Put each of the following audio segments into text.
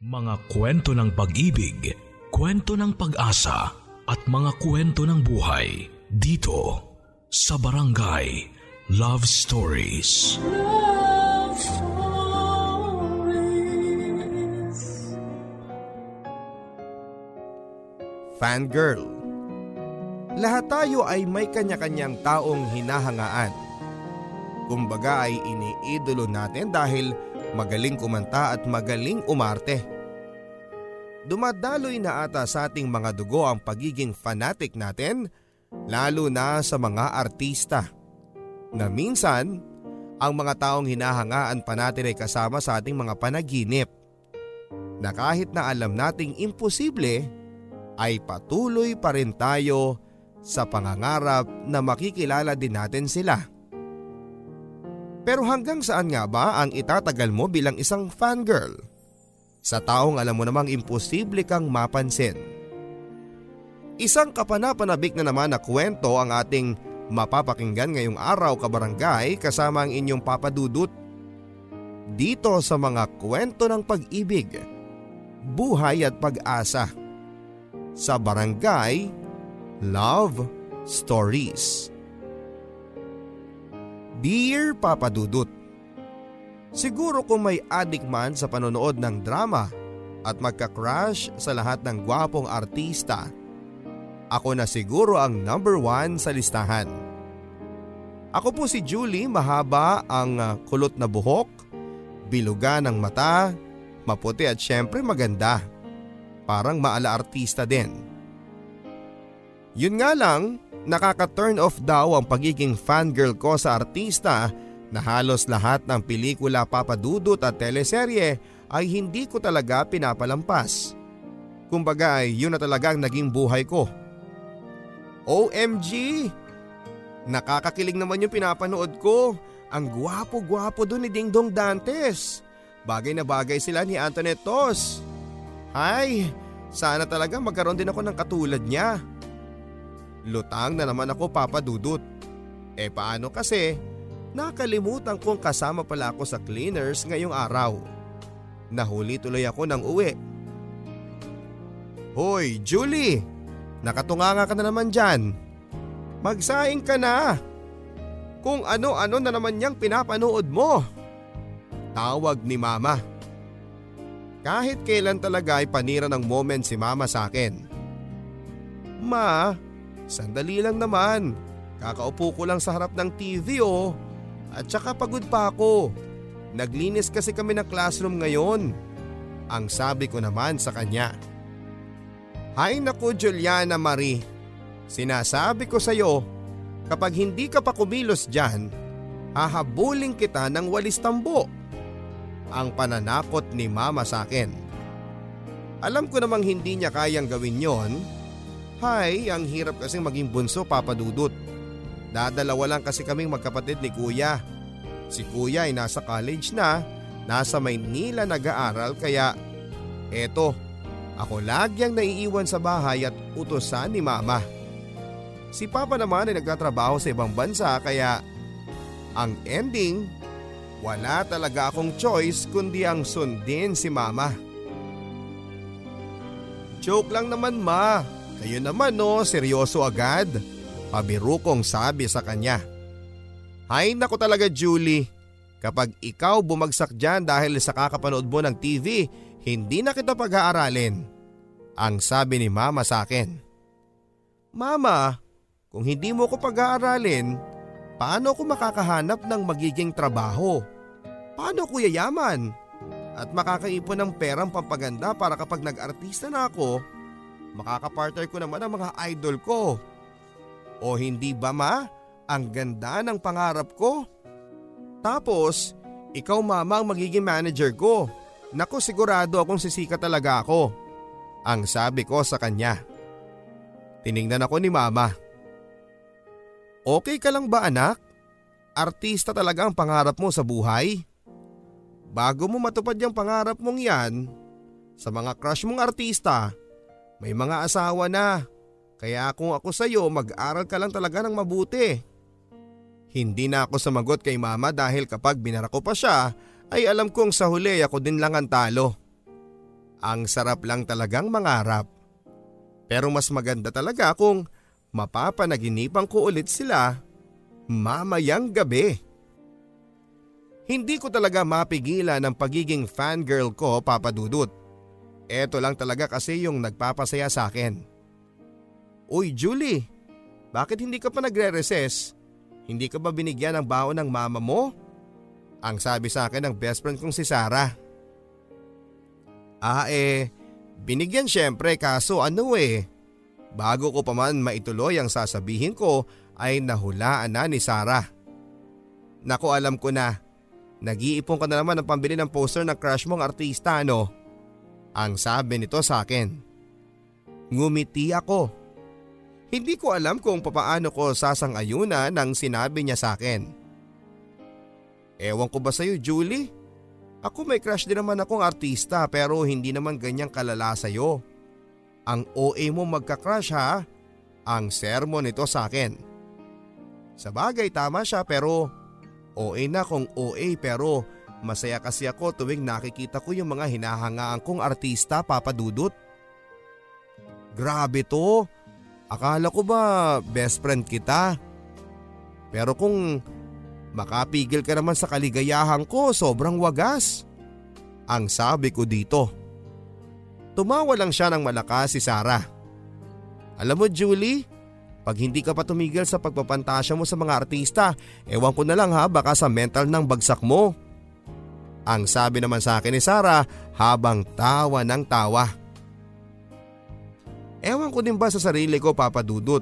Mga kwento ng pag-ibig, kwento ng pag-asa at mga kwento ng buhay dito sa Barangay Love Stories. Love Stories. Fangirl Lahat tayo ay may kanya-kanyang taong hinahangaan. Kumbaga ay iniidolo natin dahil magaling kumanta at magaling umarte. Dumadaloy na ata sa ating mga dugo ang pagiging fanatic natin lalo na sa mga artista. Na minsan, ang mga taong hinahangaan pa natin ay kasama sa ating mga panaginip. Na kahit na alam nating imposible, ay patuloy pa rin tayo sa pangangarap na makikilala din natin sila. Pero hanggang saan nga ba ang itatagal mo bilang isang fangirl? Sa taong alam mo namang imposible kang mapansin. Isang kapanapanabik na naman na kwento ang ating mapapakinggan ngayong araw kabarangay kasama ang inyong papadudot. Dito sa mga kwento ng pag-ibig, buhay at pag-asa. Sa Barangay Love Stories. Dear Papa Dudut, Siguro kung may adik man sa panonood ng drama at magka-crush sa lahat ng gwapong artista, ako na siguro ang number one sa listahan. Ako po si Julie, mahaba ang ah, kulot na buhok, biluga ng mata, maputi at syempre maganda. Parang maala artista din. Yun nga lang, nakaka-turn off daw ang pagiging fangirl ko sa artista na halos lahat ng pelikula papadudot at teleserye ay hindi ko talaga pinapalampas. Kumbaga ay yun na talaga ang naging buhay ko. OMG! Nakakakilig naman yung pinapanood ko. Ang gwapo-gwapo doon ni Ding Dong Dantes. Bagay na bagay sila ni Antoinette Tos. Ay, sana talaga magkaroon din ako ng katulad niya. Lutang na naman ako papadudot. Eh paano kasi Nakalimutan kong kasama pala ako sa cleaners ngayong araw. Nahuli tuloy ako ng uwi. Hoy, Julie! Nakatunganga ka na naman dyan. Magsaing ka na. Kung ano-ano na naman niyang pinapanood mo. Tawag ni mama. Kahit kailan talaga ay panira ng moment si mama sa akin. Ma, sandali lang naman. Kakaupo ko lang sa harap ng TV oh. At saka pagod pa ako. Naglinis kasi kami ng classroom ngayon. Ang sabi ko naman sa kanya. Hay naku Juliana Marie, sinasabi ko sa iyo, kapag hindi ka pa kumilos dyan, hahabulin kita ng walis tambo. Ang pananakot ni mama sa akin. Alam ko namang hindi niya kayang gawin yon. Hay, ang hirap kasing maging bunso papadudot. Dadalawa lang kasi kaming magkapatid ni kuya. Si kuya ay nasa college na, nasa Maynila nag-aaral kaya eto, ako lagi ang naiiwan sa bahay at utosan ni mama. Si papa naman ay nagtatrabaho sa ibang bansa kaya ang ending, wala talaga akong choice kundi ang sundin si mama. Joke lang naman ma, kayo naman no, seryoso agad. Pabirukong sabi sa kanya. Hay nako talaga Julie, kapag ikaw bumagsak dyan dahil sa kakapanood mo ng TV, hindi na kita pag-aaralin. Ang sabi ni mama sa akin. Mama, kung hindi mo ko pag-aaralin, paano ako makakahanap ng magiging trabaho? Paano ko yayaman? At makakaipon ng perang pampaganda para kapag nag-artista na ako, makakapartner ko naman ang mga idol ko o hindi ba ma? Ang ganda ng pangarap ko. Tapos, ikaw mama ang magiging manager ko. Naku sigurado akong sisika talaga ako. Ang sabi ko sa kanya. Tiningnan ako ni mama. Okay ka lang ba anak? Artista talaga ang pangarap mo sa buhay? Bago mo matupad yung pangarap mong yan, sa mga crush mong artista, may mga asawa na. Kaya kung ako sa iyo, mag-aral ka lang talaga ng mabuti. Hindi na ako sumagot kay mama dahil kapag binara ko pa siya, ay alam kong sa huli ako din lang ang talo. Ang sarap lang talagang mangarap. Pero mas maganda talaga kung mapapanaginipan ko ulit sila mamayang gabi. Hindi ko talaga mapigilan ang pagiging fangirl ko papadudot. Eto lang talaga kasi yung nagpapasaya sa akin. Uy Julie, bakit hindi ka pa nagre-recess? Hindi ka ba binigyan ng baon ng mama mo? Ang sabi sa akin ng best friend kong si Sarah. Ah eh, binigyan syempre kaso ano eh. Bago ko pa man maituloy ang sasabihin ko ay nahulaan na ni Sarah. Naku alam ko na, nag-iipon ka na naman ng pambili ng poster ng crush mong artista no? Ang sabi nito sa akin. Ngumiti ako. Hindi ko alam kung papaano ko sasang-ayunan ng sinabi niya sa akin. Ewan ko ba sa'yo Julie? Ako may crush din naman akong artista pero hindi naman ganyang kalala sa'yo. Ang OA mo magka-crush ha? Ang sermon nito sa akin. Sa bagay tama siya pero OA na kung OA pero masaya kasi ako tuwing nakikita ko yung mga hinahangaan kong artista papadudot. Grabe to. Akala ko ba best friend kita? Pero kung Makapigil ka naman sa kaligayahan ko, sobrang wagas. Ang sabi ko dito. Tumawa lang siya ng malakas si Sarah. Alam mo Julie, pag hindi ka pa tumigil sa pagpapantasya mo sa mga artista, ewan ko na lang ha baka sa mental ng bagsak mo. Ang sabi naman sa akin ni Sarah habang tawa ng tawa. Ewan ko din ba sa sarili ko papadudot,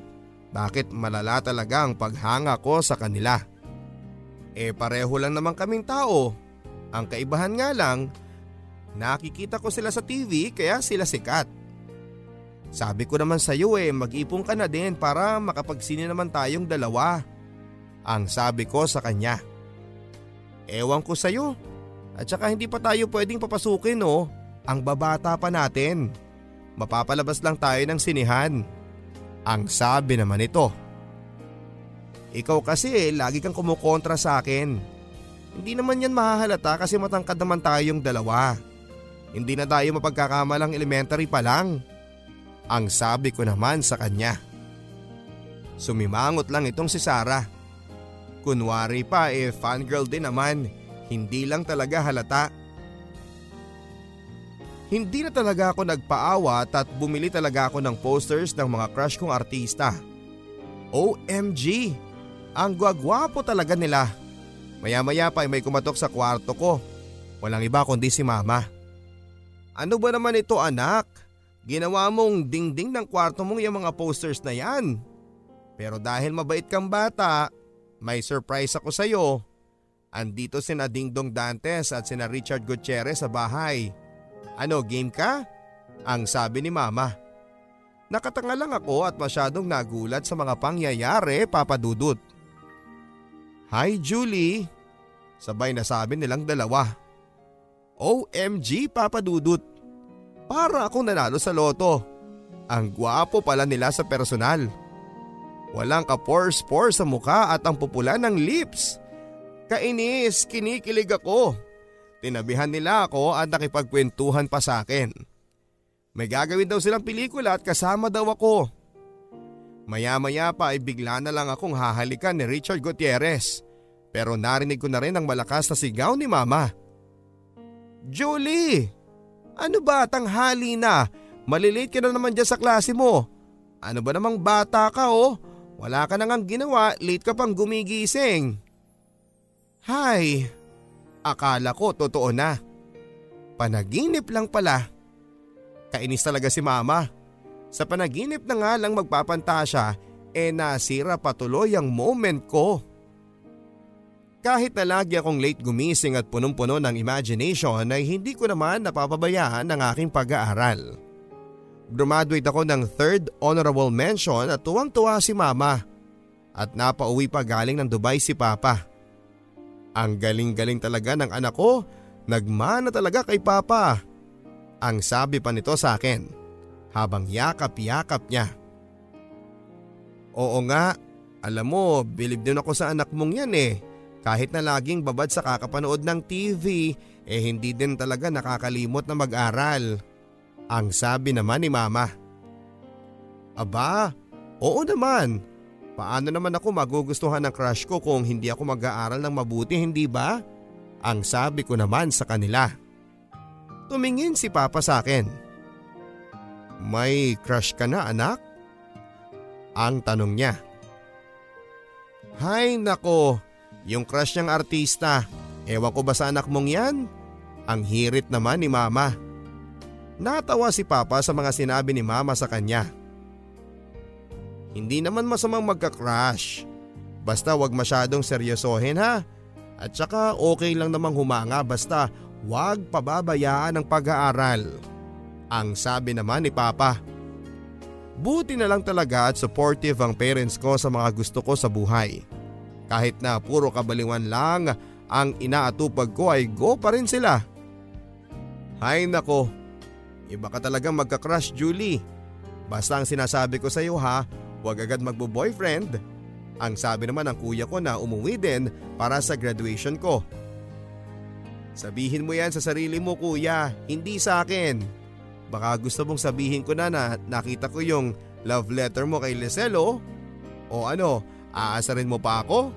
bakit malala talaga ang paghanga ko sa kanila. Eh pareho lang naman kaming tao. Ang kaibahan nga lang, nakikita ko sila sa TV kaya sila sikat. Sabi ko naman sa iyo eh mag-ipon ka na din para makapagsini naman tayong dalawa. Ang sabi ko sa kanya. Ewan ko sa iyo. At saka hindi pa tayo pwedeng papasukin no. Ang babata pa natin. Mapapalabas lang tayo ng sinihan. Ang sabi naman ito. Ikaw kasi lagi kang kumukontra sa akin. Hindi naman yan mahahalata kasi matangkad naman tayong dalawa. Hindi na tayo mapagkakamalang elementary pa lang. Ang sabi ko naman sa kanya. Sumimangot lang itong si Sarah. Kunwari pa eh fangirl din naman, hindi lang talaga halata. Hindi na talaga ako nagpaawat at bumili talaga ako ng posters ng mga crush kong artista. OMG! Ang gwagwapo talaga nila. Maya maya pa ay may kumatok sa kwarto ko. Walang iba kundi si mama. Ano ba naman ito anak? Ginawa mong dingding ng kwarto mong yung mga posters na yan. Pero dahil mabait kang bata, may surprise ako sa iyo. Andito sina Dingdong Dantes at sina Richard Gutierrez sa bahay. Ano, game ka? Ang sabi ni mama. Nakatanga lang ako at masyadong nagulat sa mga pangyayari, Papa Dudut. Hi Julie! Sabay na sabi nilang dalawa. OMG Papa Dudut! Para akong nanalo sa loto. Ang gwapo pala nila sa personal. Walang ka-pores-pores sa mukha at ang pupula ng lips. Kainis, kinikilig ako. Tinabihan nila ako at nakipagkwentuhan pa sa akin. May gagawin daw silang pelikula at kasama daw ako. Maya-maya pa ay bigla na lang akong hahalikan ni Richard Gutierrez. Pero narinig ko na rin ang malakas na sigaw ni mama. Julie! Ano ba tanghali na? Malilate ka na naman dyan sa klase mo. Ano ba namang bata ka oh? Wala ka nang ginawa, late ka pang gumigising. Hay, akala ko totoo na. Panaginip lang pala. Kainis talaga si mama. Sa panaginip na nga lang magpapantasya, eh nasira patuloy ang moment ko. Kahit na lagi akong late gumising at punong-puno ng imagination ay hindi ko naman napapabayaan ang aking pag-aaral. Graduate ako ng third honorable mention at tuwang-tuwa si mama at napauwi pa galing ng Dubai si papa. Ang galing-galing talaga ng anak ko, nagmana talaga kay papa. Ang sabi pa nito sa akin habang yakap-yakap niya. Oo nga, alam mo, bilib din ako sa anak mong yan eh. Kahit na laging babad sa kakapanood ng TV, eh hindi din talaga nakakalimot na mag-aral. Ang sabi naman ni mama. Aba, oo naman. Paano naman ako magugustuhan ng crush ko kung hindi ako mag-aaral ng mabuti, hindi ba? Ang sabi ko naman sa kanila. Tumingin si Papa sa akin. May crush ka na anak? Ang tanong niya. Hay nako, yung crush niyang artista, ewan ko ba sa anak mong yan? Ang hirit naman ni mama. Natawa si Papa sa mga sinabi ni mama sa kanya. Hindi naman masamang magka-crush. Basta wag masyadong seryosohin ha. At saka okay lang namang humanga basta wag pababayaan ang pag-aaral. Ang sabi naman ni Papa. Buti na lang talaga at supportive ang parents ko sa mga gusto ko sa buhay. Kahit na puro kabaliwan lang ang inaatupag ko ay go pa rin sila. Hay nako, iba ka talagang magka-crush Julie. Basta ang sinasabi ko sa iyo ha, Huwag agad magbo-boyfriend. Ang sabi naman ng kuya ko na umuwi din para sa graduation ko. Sabihin mo yan sa sarili mo kuya, hindi sa akin. Baka gusto mong sabihin ko na na nakita ko yung love letter mo kay Liselo. O ano, aasarin mo pa ako?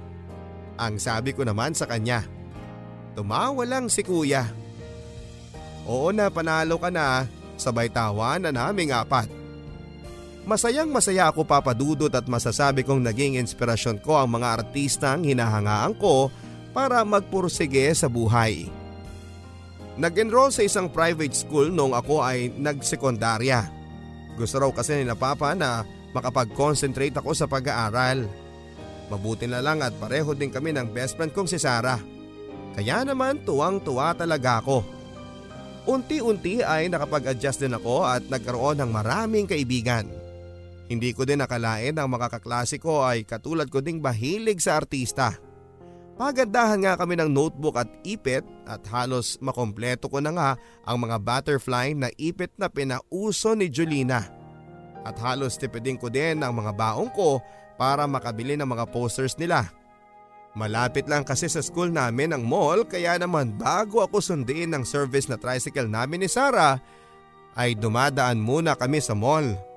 Ang sabi ko naman sa kanya. Tumawa lang si kuya. Oo na panalo ka na, sabay tawa na naming apat. Masayang masaya ako papadudot at masasabi kong naging inspirasyon ko ang mga artistang hinahangaan ko para magpursige sa buhay. Nag-enroll sa isang private school noong ako ay nagsekondarya. Gusto raw kasi ni na Papa na makapag-concentrate ako sa pag-aaral. Mabuti na lang at pareho din kami ng best friend kong si Sarah. Kaya naman tuwang-tuwa talaga ako. Unti-unti ay nakapag-adjust din ako at nagkaroon ng maraming kaibigan. Hindi ko din nakalain ang mga kaklase ko ay katulad ko ding bahilig sa artista. Pagandahan nga kami ng notebook at ipit at halos makompleto ko na nga ang mga butterfly na ipit na pinauso ni Julina. At halos tipidin ko din ang mga baong ko para makabili ng mga posters nila. Malapit lang kasi sa school namin ang mall kaya naman bago ako sundiin ng service na tricycle namin ni Sarah ay dumadaan muna kami sa mall.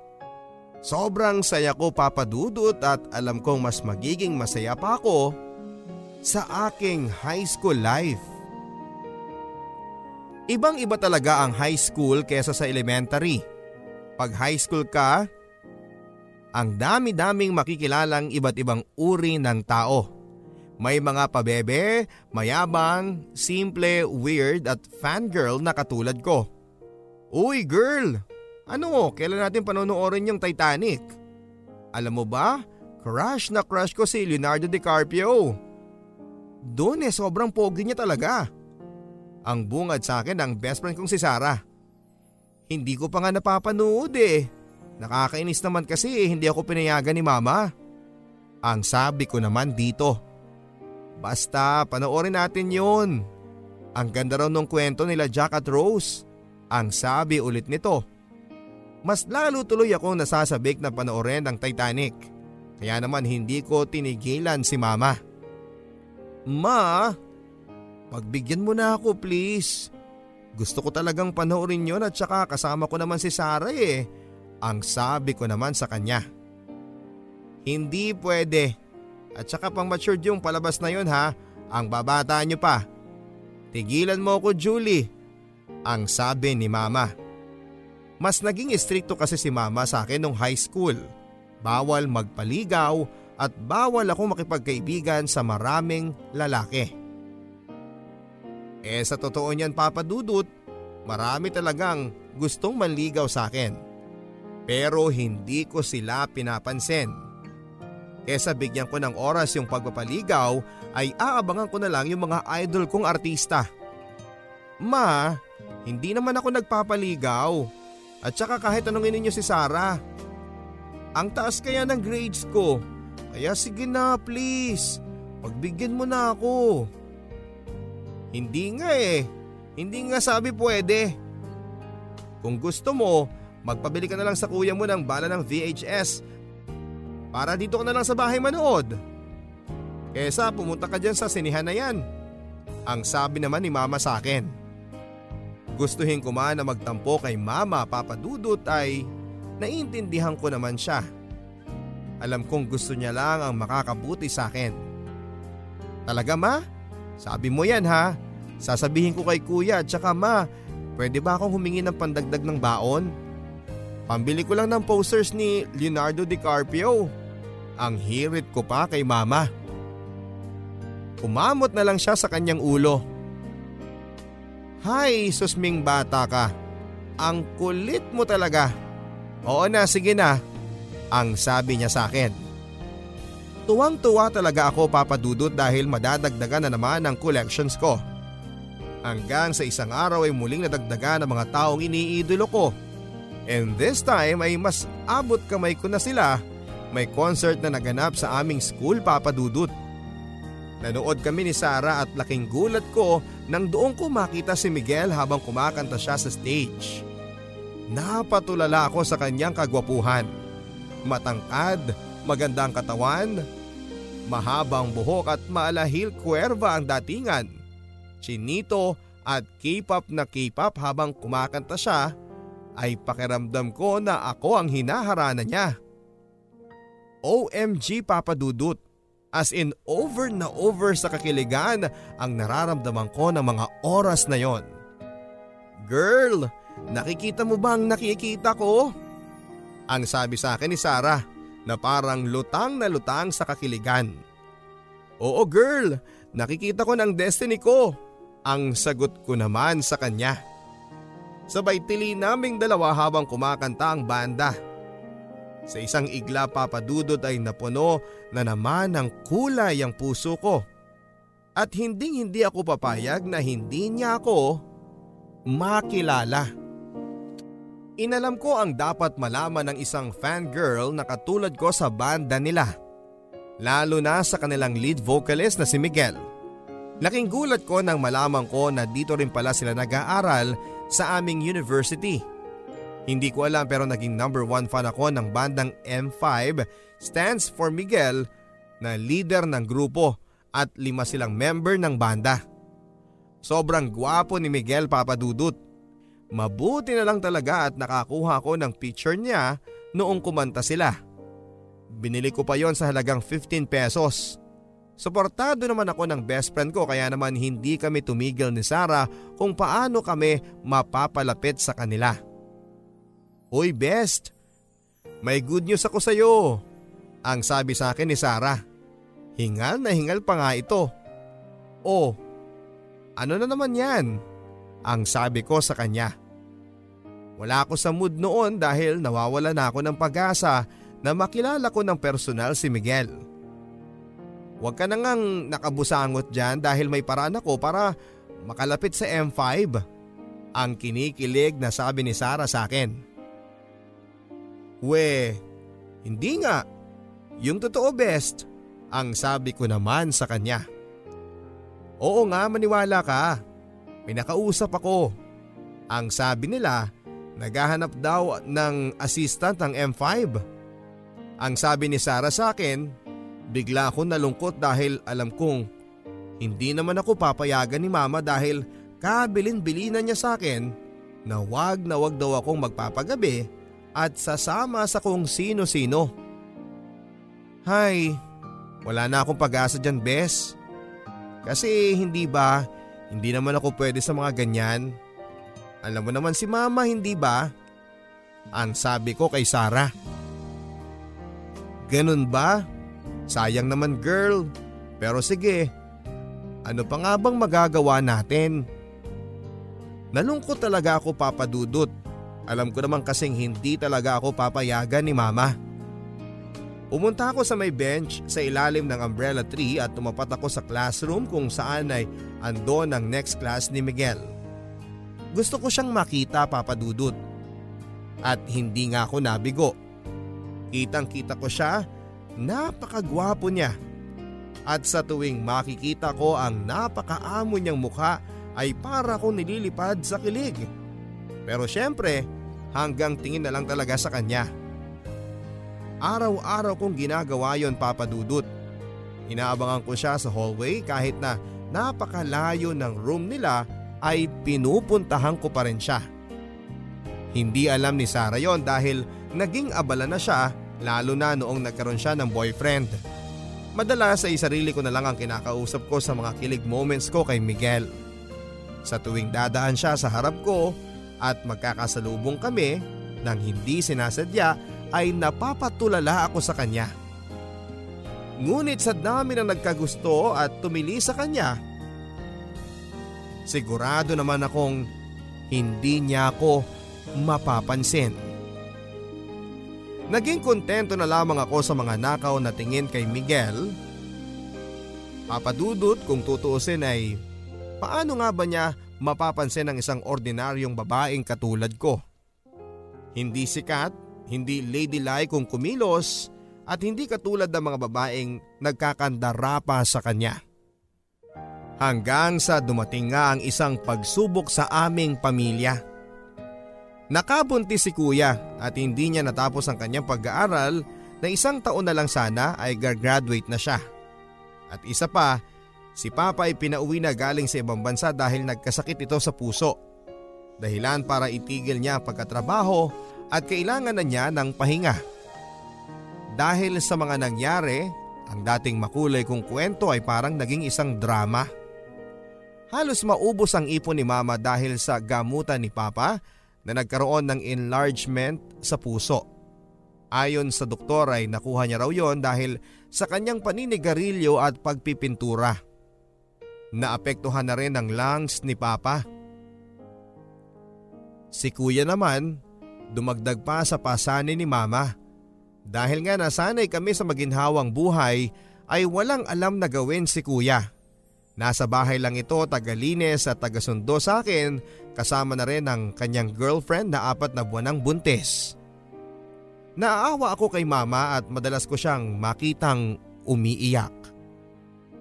Sobrang saya ko papadudot at alam kong mas magiging masaya pa ako sa aking high school life. Ibang iba talaga ang high school kesa sa elementary. Pag high school ka, ang dami-daming makikilalang iba't ibang uri ng tao. May mga pabebe, mayabang, simple, weird at fangirl na katulad ko. Uy girl, ano, kailan natin panonoodin yung Titanic? Alam mo ba, crush na crush ko si Leonardo DiCaprio. Doon eh, sobrang pogi niya talaga. Ang bungad sa akin ng best friend kong si Sarah. Hindi ko pa nga napapanood eh. Nakakainis naman kasi eh, hindi ako pinayagan ni mama. Ang sabi ko naman dito. Basta panoorin natin yun. Ang ganda raw nung kwento nila Jack at Rose. Ang sabi ulit nito mas lalo tuloy akong nasasabik na panoorin ang Titanic. Kaya naman hindi ko tinigilan si mama. Ma, pagbigyan mo na ako please. Gusto ko talagang panoorin yon at saka kasama ko naman si Sarah eh. Ang sabi ko naman sa kanya. Hindi pwede. At saka pang matured yung palabas na yon ha. Ang babata nyo pa. Tigilan mo ako Julie. Ang sabi ni mama. Mas naging istrikto kasi si mama sa akin nung high school. Bawal magpaligaw at bawal ako makipagkaibigan sa maraming lalaki. Eh sa totoo niyan papadudot, marami talagang gustong manligaw sa akin. Pero hindi ko sila pinapansin. Kesa bigyan ko ng oras yung pagpapaligaw ay aabangan ko na lang yung mga idol kong artista. Ma, hindi naman ako nagpapaligaw. At saka kahit anong ninyo si Sarah. Ang taas kaya ng grades ko. Kaya sige na please. Pagbigyan mo na ako. Hindi nga eh. Hindi nga sabi pwede. Kung gusto mo, magpabili ka na lang sa kuya mo ng bala ng VHS. Para dito ka na lang sa bahay manood. Kesa pumunta ka dyan sa sinihan na yan. Ang sabi naman ni mama sa akin. Gustuhin ko man na magtampo kay mama papadudot ay naiintindihan ko naman siya. Alam kong gusto niya lang ang makakabuti sa akin. Talaga ma? Sabi mo yan ha. Sasabihin ko kay kuya at saka ma, pwede ba akong humingi ng pandagdag ng baon? Pambili ko lang ng posters ni Leonardo DiCaprio. Ang hirit ko pa kay mama. Umamot na lang siya sa kanyang ulo. Hay, susming bata ka. Ang kulit mo talaga. Oo na, sige na. Ang sabi niya sa akin. Tuwang-tuwa talaga ako papadudot dahil madadagdagan na naman ang collections ko. Hanggang sa isang araw ay muling nadagdagan ng mga taong iniidolo ko. And this time ay mas abot kamay ko na sila. May concert na naganap sa aming school papadudot. Nanood kami ni Sarah at laking gulat ko nang doon ko makita si Miguel habang kumakanta siya sa stage. Napatulala ako sa kanyang kagwapuhan. Matangkad, magandang katawan, mahabang buhok at maalahil kuwerba ang datingan. Chinito at K-pop na K-pop habang kumakanta siya ay pakiramdam ko na ako ang hinaharana niya. OMG Papa Dudut As in over na over sa kakiligan ang nararamdaman ko ng mga oras na yon. Girl, nakikita mo bang nakikita ko? Ang sabi sa akin ni Sarah na parang lutang na lutang sa kakiligan. Oo girl, nakikita ko ng destiny ko. Ang sagot ko naman sa kanya. Sabay tili naming dalawa habang kumakanta ang banda. Sa isang igla papadudot ay napuno na naman ng kulay ang puso ko. At hindi hindi ako papayag na hindi niya ako makilala. Inalam ko ang dapat malaman ng isang fangirl na katulad ko sa banda nila. Lalo na sa kanilang lead vocalist na si Miguel. Laking gulat ko nang malaman ko na dito rin pala sila nag-aaral sa aming university. Hindi ko alam pero naging number one fan ako ng bandang M5 stands for Miguel na leader ng grupo at lima silang member ng banda. Sobrang gwapo ni Miguel Papadudut. Mabuti na lang talaga at nakakuha ko ng picture niya noong kumanta sila. Binili ko pa yon sa halagang 15 pesos. Suportado naman ako ng best friend ko kaya naman hindi kami tumigil ni Sarah kung paano kami mapapalapit sa kanila. Uy best, may good news ako sa iyo. Ang sabi sa akin ni Sarah. Hingal na hingal pa nga ito. Oh, ano na naman yan? Ang sabi ko sa kanya. Wala ako sa mood noon dahil nawawala na ako ng pag-asa na makilala ko ng personal si Miguel. Huwag ka na ngang nakabusangot dyan dahil may paraan ako para makalapit sa M5. Ang kinikilig na sabi ni Sarah sa akin. We, hindi nga. Yung totoo best, ang sabi ko naman sa kanya. Oo nga maniwala ka. Pinakausap ako. Ang sabi nila, naghahanap daw ng assistant ng M5. Ang sabi ni Sarah sa akin, bigla ako nalungkot dahil alam kong hindi naman ako papayagan ni mama dahil kabilin-bilinan niya sa akin na wag na wag daw akong magpapagabi at sasama sa kung sino-sino. Hay, wala na akong pag-asa dyan bes. Kasi hindi ba, hindi naman ako pwede sa mga ganyan. Alam mo naman si mama hindi ba? Ang sabi ko kay Sarah. Ganun ba? Sayang naman girl. Pero sige, ano pa nga bang magagawa natin? Nalungkot talaga ako papadudot alam ko naman kasing hindi talaga ako papayagan ni mama. Pumunta ako sa may bench sa ilalim ng umbrella tree at tumapat ako sa classroom kung saan ay ando ang next class ni Miguel. Gusto ko siyang makita papadudot. At hindi nga ako nabigo. Kitang kita ko siya, napakagwapo niya. At sa tuwing makikita ko ang napakaamo niyang mukha ay para ko nililipad sa kilig. Pero syempre, hanggang tingin na lang talaga sa kanya. Araw-araw kong ginagawa yon papadudot. Inaabangan ko siya sa hallway kahit na napakalayo ng room nila ay pinupuntahan ko pa rin siya. Hindi alam ni Sarah yon dahil naging abala na siya lalo na noong nagkaroon siya ng boyfriend. Madalas ay sarili ko na lang ang kinakausap ko sa mga kilig moments ko kay Miguel. Sa tuwing dadaan siya sa harap ko at magkakasalubong kami nang hindi sinasadya ay napapatulala ako sa kanya. Ngunit sa dami ng nagkagusto at tumili sa kanya, sigurado naman akong hindi niya ako mapapansin. Naging kontento na lamang ako sa mga nakaw na tingin kay Miguel. Papadudot kung tutuusin ay paano nga ba niya mapapansin ang isang ordinaryong babaeng katulad ko? Hindi sikat, hindi ladylike kung kumilos at hindi katulad ng mga babaeng nagkakandara pa sa kanya. Hanggang sa dumating nga ang isang pagsubok sa aming pamilya. Nakabuntis si kuya at hindi niya natapos ang kanyang pag-aaral na isang taon na lang sana ay graduate na siya. At isa pa, si Papa ay pinauwi na galing sa ibang bansa dahil nagkasakit ito sa puso. Dahilan para itigil niya ang pagkatrabaho at kailangan na niya ng pahinga. Dahil sa mga nangyari, ang dating makulay kong kwento ay parang naging isang drama. Halos maubos ang ipon ni Mama dahil sa gamutan ni Papa na nagkaroon ng enlargement sa puso. Ayon sa doktor ay nakuha niya raw yon dahil sa kanyang paninigarilyo at pagpipintura. Naapektuhan na rin ang lungs ni Papa. Si kuya naman, dumagdag pa sa pasanin ni Mama. Dahil nga nasanay kami sa maginhawang buhay ay walang alam na gawin si kuya. Nasa bahay lang ito tagalinis at tagasundo sa akin kasama na rin ang kanyang girlfriend na apat na buwan ng buntis. Naaawa ako kay mama at madalas ko siyang makitang umiiyak.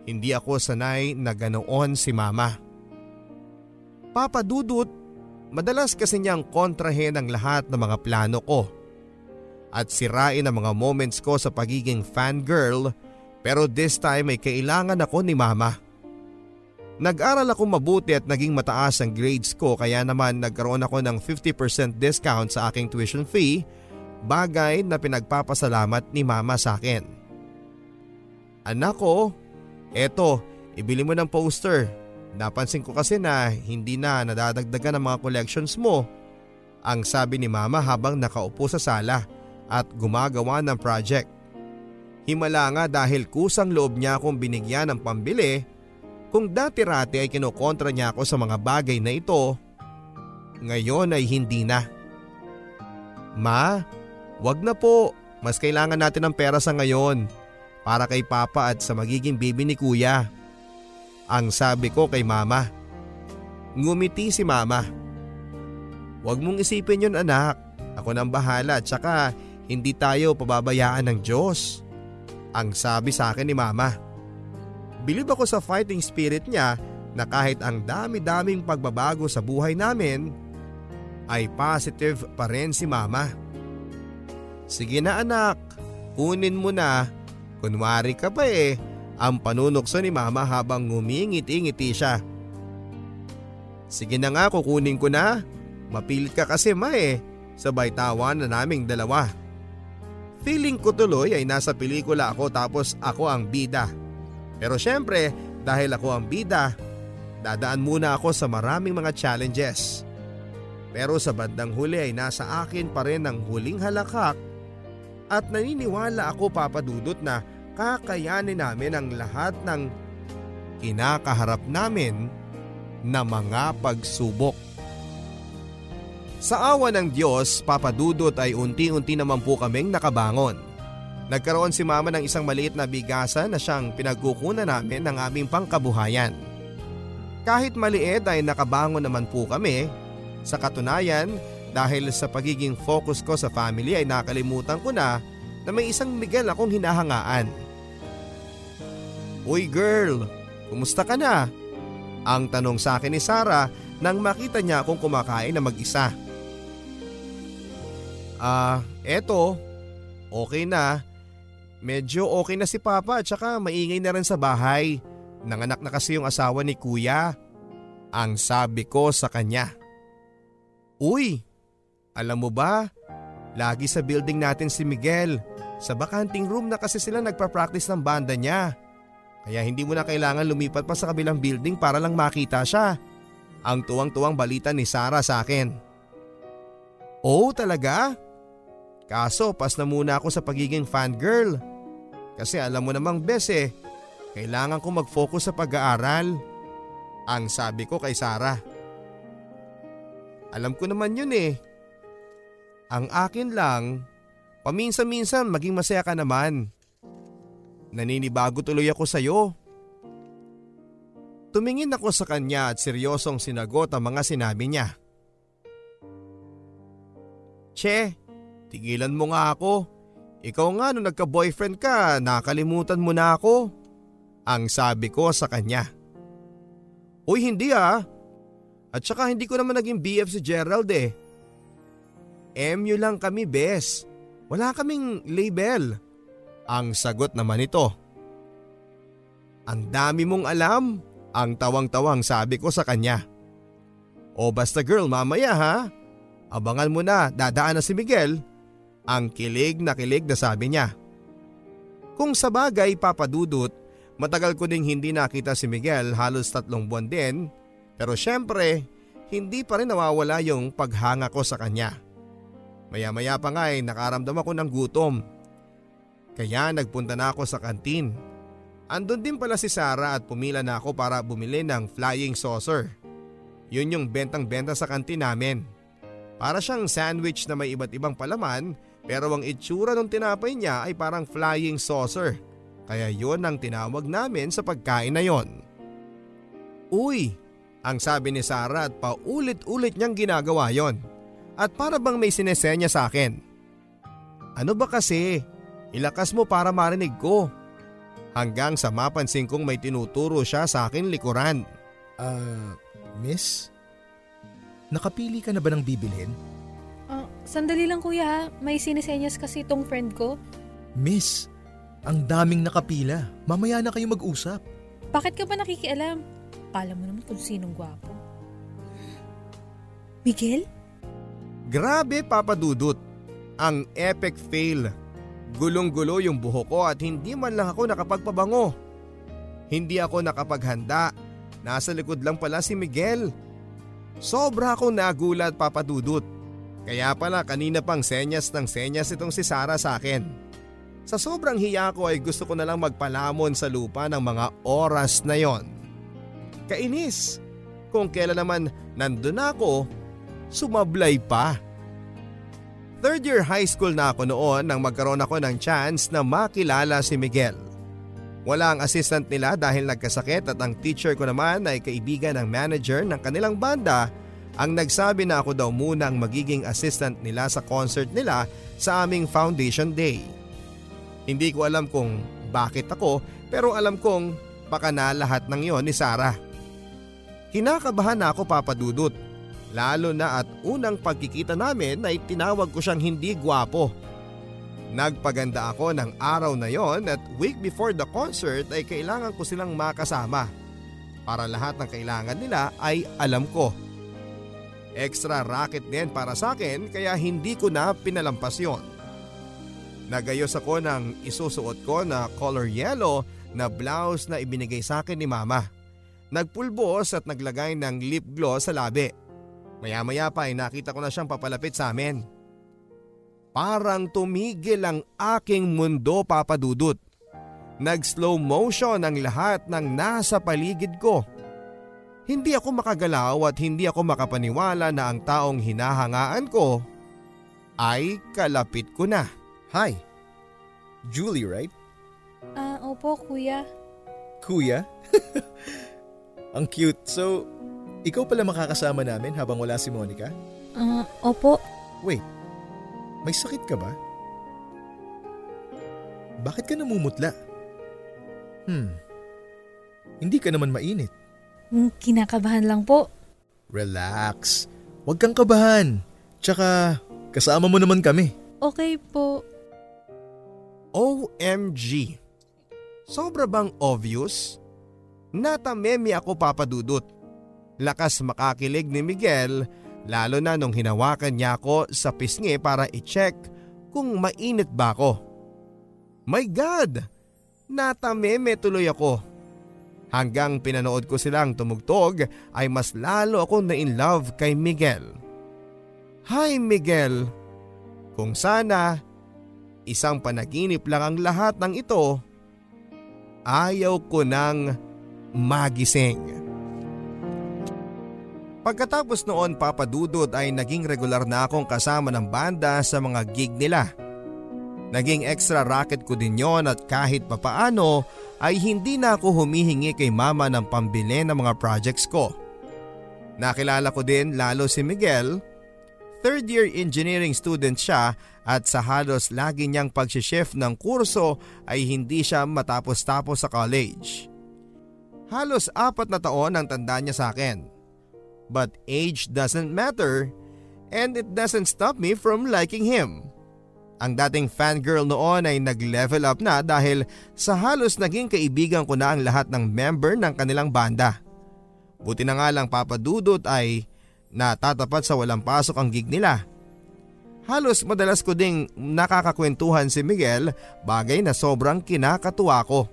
Hindi ako sanay na ganoon si mama. Papa Dudut, madalas kasi niyang kontrahin ang lahat ng mga plano ko. At sirain ang mga moments ko sa pagiging fangirl pero this time ay kailangan ako ni mama. Nag-aral ako mabuti at naging mataas ang grades ko kaya naman nagkaroon ako ng 50% discount sa aking tuition fee, bagay na pinagpapasalamat ni mama sa akin. Anak ko, eto, ibili mo ng poster. Napansin ko kasi na hindi na nadadagdagan ang mga collections mo. Ang sabi ni mama habang nakaupo sa sala at gumagawa ng project. Himala nga dahil kusang loob niya akong binigyan ng pambili kung dati-rati ay kinokontra niya ako sa mga bagay na ito, ngayon ay hindi na. Ma, wag na po. Mas kailangan natin ng pera sa ngayon para kay Papa at sa magiging baby ni Kuya. Ang sabi ko kay Mama. Ngumiti si Mama. Huwag mong isipin yun anak. Ako nang bahala at saka hindi tayo pababayaan ng Diyos. Ang sabi sa akin ni Mama. Bilib ako sa fighting spirit niya na kahit ang dami-daming pagbabago sa buhay namin, ay positive pa rin si mama. Sige na anak, kunin mo na. Kunwari ka pa eh, ang panunokso ni mama habang ngumingiti-ngiti siya. Sige na nga kukunin ko na. Mapilit ka kasi ma eh. Sabay tawa na naming dalawa. Feeling ko tuloy ay nasa pelikula ako tapos ako ang bida. Pero syempre dahil ako ang bida, dadaan muna ako sa maraming mga challenges. Pero sa bandang huli ay nasa akin pa rin ang huling halakak at naniniwala ako papadudot na kakayanin namin ang lahat ng kinakaharap namin na mga pagsubok. Sa awa ng Diyos, papadudot ay unti-unti naman po kaming nakabangon. Nagkaroon si mama ng isang maliit na bigasan na siyang pinagkukunan namin ng aming pangkabuhayan. Kahit maliit ay nakabangon naman po kami. Sa katunayan, dahil sa pagiging focus ko sa family ay nakalimutan ko na na may isang Miguel akong hinahangaan. Uy girl, kumusta ka na? Ang tanong sa akin ni Sarah nang makita niya akong kumakain na mag-isa. Ah, uh, eto, okay na Medyo okay na si Papa at saka maingay na rin sa bahay. Nanganak na kasi yung asawa ni Kuya. Ang sabi ko sa kanya. Uy, alam mo ba, lagi sa building natin si Miguel. Sa bakanting room na kasi sila nagpa-practice ng banda niya. Kaya hindi mo na kailangan lumipat pa sa kabilang building para lang makita siya. Ang tuwang-tuwang balita ni Sarah sa akin. Oh, talaga? Kaso pas na muna ako sa pagiging fangirl. Kasi alam mo namang bes eh, kailangan ko mag-focus sa pag-aaral. Ang sabi ko kay Sarah. Alam ko naman yun eh. Ang akin lang, paminsan-minsan maging masaya ka naman. Naninibago tuloy ako sa'yo. Tumingin ako sa kanya at seryosong sinagot ang mga sinabi niya. Che, tigilan mo nga ako. Ikaw nga nung nagka-boyfriend ka, nakalimutan mo na ako. Ang sabi ko sa kanya. Uy hindi ah. At saka hindi ko naman naging BF si Gerald eh. MU lang kami bes. Wala kaming label. Ang sagot naman ito. Ang dami mong alam. Ang tawang-tawang sabi ko sa kanya. O basta girl mamaya ha. Abangan mo na dadaan na si Miguel. Ang kilig na kilig na sabi niya. Kung sa bagay papadudot, matagal ko ding hindi nakita si Miguel halos tatlong buwan din pero syempre hindi pa rin nawawala yung paghanga ko sa kanya. Maya maya pa nga ay nakaramdam ako ng gutom. Kaya nagpunta na ako sa kantin. Andun din pala si Sarah at pumila na ako para bumili ng flying saucer. Yun yung bentang benta sa kantin namin. Para siyang sandwich na may iba't ibang palaman pero ang itsura ng tinapay niya ay parang flying saucer. Kaya yon ang tinawag namin sa pagkain na yon. Uy, ang sabi ni Sarah at paulit-ulit niyang ginagawa yon. At para bang may sinesenya sa akin. Ano ba kasi? Ilakas mo para marinig ko. Hanggang sa mapansin kong may tinuturo siya sa akin likuran. Ah, uh, miss? Nakapili ka na ba ng bibilhin? Sandali lang kuya ha. May sinisenyas kasi itong friend ko. Miss, ang daming nakapila. Mamaya na kayo mag-usap. Bakit ka ba nakikialam? Kala mo naman kung sinong gwapo. Miguel? Grabe Papa Dudut. Ang epic fail. Gulong-gulo yung buho ko at hindi man lang ako nakapagpabango. Hindi ako nakapaghanda. Nasa likod lang pala si Miguel. Sobra akong nagulat Papa Dudut. Kaya pala kanina pang senyas ng senyas itong si Sarah sa akin. Sa sobrang hiya ko ay gusto ko na lang magpalamon sa lupa ng mga oras na yon. Kainis. Kung kailan naman nandun ako, sumablay pa. Third year high school na ako noon nang magkaroon ako ng chance na makilala si Miguel. Wala ang assistant nila dahil nagkasakit at ang teacher ko naman ay kaibigan ng manager ng kanilang banda ang nagsabi na ako daw muna ang magiging assistant nila sa concert nila sa aming foundation day. Hindi ko alam kung bakit ako pero alam kong baka na lahat ng yon ni Sarah. Kinakabahan na ako papadudot lalo na at unang pagkikita namin ay tinawag ko siyang hindi gwapo. Nagpaganda ako ng araw na yon at week before the concert ay kailangan ko silang makasama. Para lahat ng kailangan nila ay alam ko. Extra racket din para sa akin kaya hindi ko na pinalampas yon. Nagayos ako ng isusuot ko na color yellow na blouse na ibinigay sa akin ni mama. Nagpulbos at naglagay ng lip gloss sa labi. Maya maya pa ay nakita ko na siyang papalapit sa amin. Parang tumigil ang aking mundo papadudot. Nag slow motion ang lahat ng nasa paligid ko. Hindi ako makagalaw at hindi ako makapaniwala na ang taong hinahangaan ko ay kalapit ko na. Hi, Julie right? Ah, uh, opo kuya. Kuya? ang cute. So, ikaw pala makakasama namin habang wala si Monica? Ah, uh, opo. Wait, may sakit ka ba? Bakit ka namumutla? Hmm, hindi ka naman mainit. Hmm, kinakabahan lang po. Relax. Huwag kang kabahan. Tsaka, kasama mo naman kami. Okay po. OMG. Sobra bang obvious? Natamemi ako papadudot. Lakas makakilig ni Miguel lalo na nung hinawakan niya ako sa pisngi para i-check kung mainit ba ako. My God! Natameme tuloy ako. Hanggang pinanood ko silang tumugtog ay mas lalo ako na in love kay Miguel. Hi Miguel! Kung sana, isang panaginip lang ang lahat ng ito, ayaw ko nang magising. Pagkatapos noon papadudod ay naging regular na akong kasama ng banda sa mga gig nila. Naging extra racket ko din yon at kahit papaano ay hindi na ako humihingi kay mama ng pambili ng mga projects ko. Nakilala ko din lalo si Miguel. Third year engineering student siya at sa halos lagi niyang pagsishift ng kurso ay hindi siya matapos-tapos sa college. Halos apat na taon ang tanda niya sa akin. But age doesn't matter and it doesn't stop me from liking him. Ang dating fangirl noon ay nag-level up na dahil sa halos naging kaibigan ko na ang lahat ng member ng kanilang banda. Buti na nga lang papadudot ay natatapat sa walang pasok ang gig nila. Halos madalas ko ding nakakakwentuhan si Miguel bagay na sobrang kinakatuwa ko.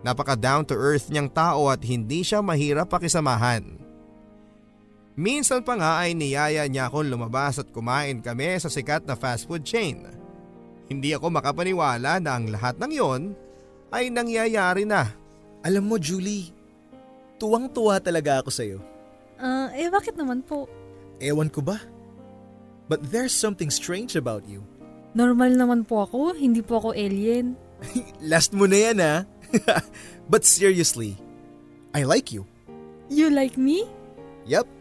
Napaka down to earth niyang tao at hindi siya mahirap pakisamahan. Minsan pa nga ay niyaya niya akong lumabas at kumain kami sa sikat na fast food chain. Hindi ako makapaniwala na ang lahat ng yon ay nangyayari na. Alam mo Julie, tuwang-tuwa talaga ako sa'yo. Ah, eh bakit naman po? Ewan ko ba? But there's something strange about you. Normal naman po ako, hindi po ako alien. Last mo na yan ha. But seriously, I like you. You like me? Yep.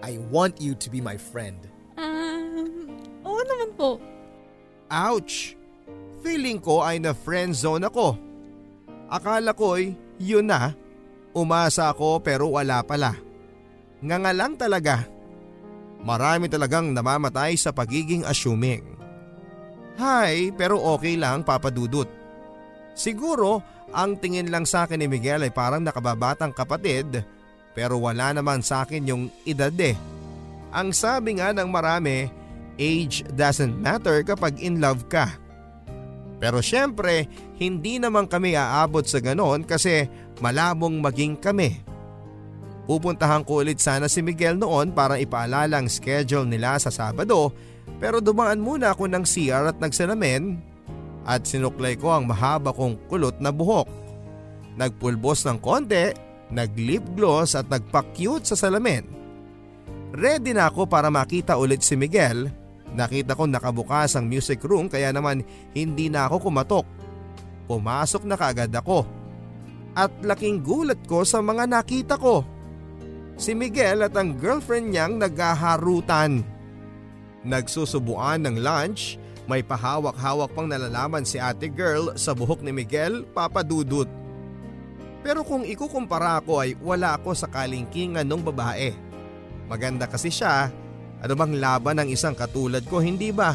I want you to be my friend. Um, oo naman po. Ouch! Feeling ko ay na friend zone ako. Akala ko'y yun na. Umasa ako pero wala pala. Nga nga lang talaga. Marami talagang namamatay sa pagiging assuming. Hi, pero okay lang papadudot. Siguro ang tingin lang sa akin ni Miguel ay parang nakababatang kapatid pero wala naman sa akin yung edad eh. Ang sabi nga ng marami, age doesn't matter kapag in love ka. Pero syempre, hindi naman kami aabot sa ganon kasi malabong maging kami. Pupuntahan ko ulit sana si Miguel noon para ipaalala ang schedule nila sa Sabado pero dumaan muna ako ng CR at nagsalamin at sinuklay ko ang mahaba kong kulot na buhok. Nagpulbos ng konti nag-lip gloss at nagpa-cute sa salamin. Ready na ako para makita ulit si Miguel. Nakita ko nakabukas ang music room kaya naman hindi na ako kumatok. Pumasok na kaagad ako. At laking gulat ko sa mga nakita ko. Si Miguel at ang girlfriend niyang naghaharutan. Nagsusubuan ng lunch, may pahawak-hawak pang nalalaman si ate girl sa buhok ni Miguel, papadudot. Pero kung ikukumpara ko ay wala ako sa kalingkingan ng babae. Maganda kasi siya, ano bang laban ng isang katulad ko hindi ba?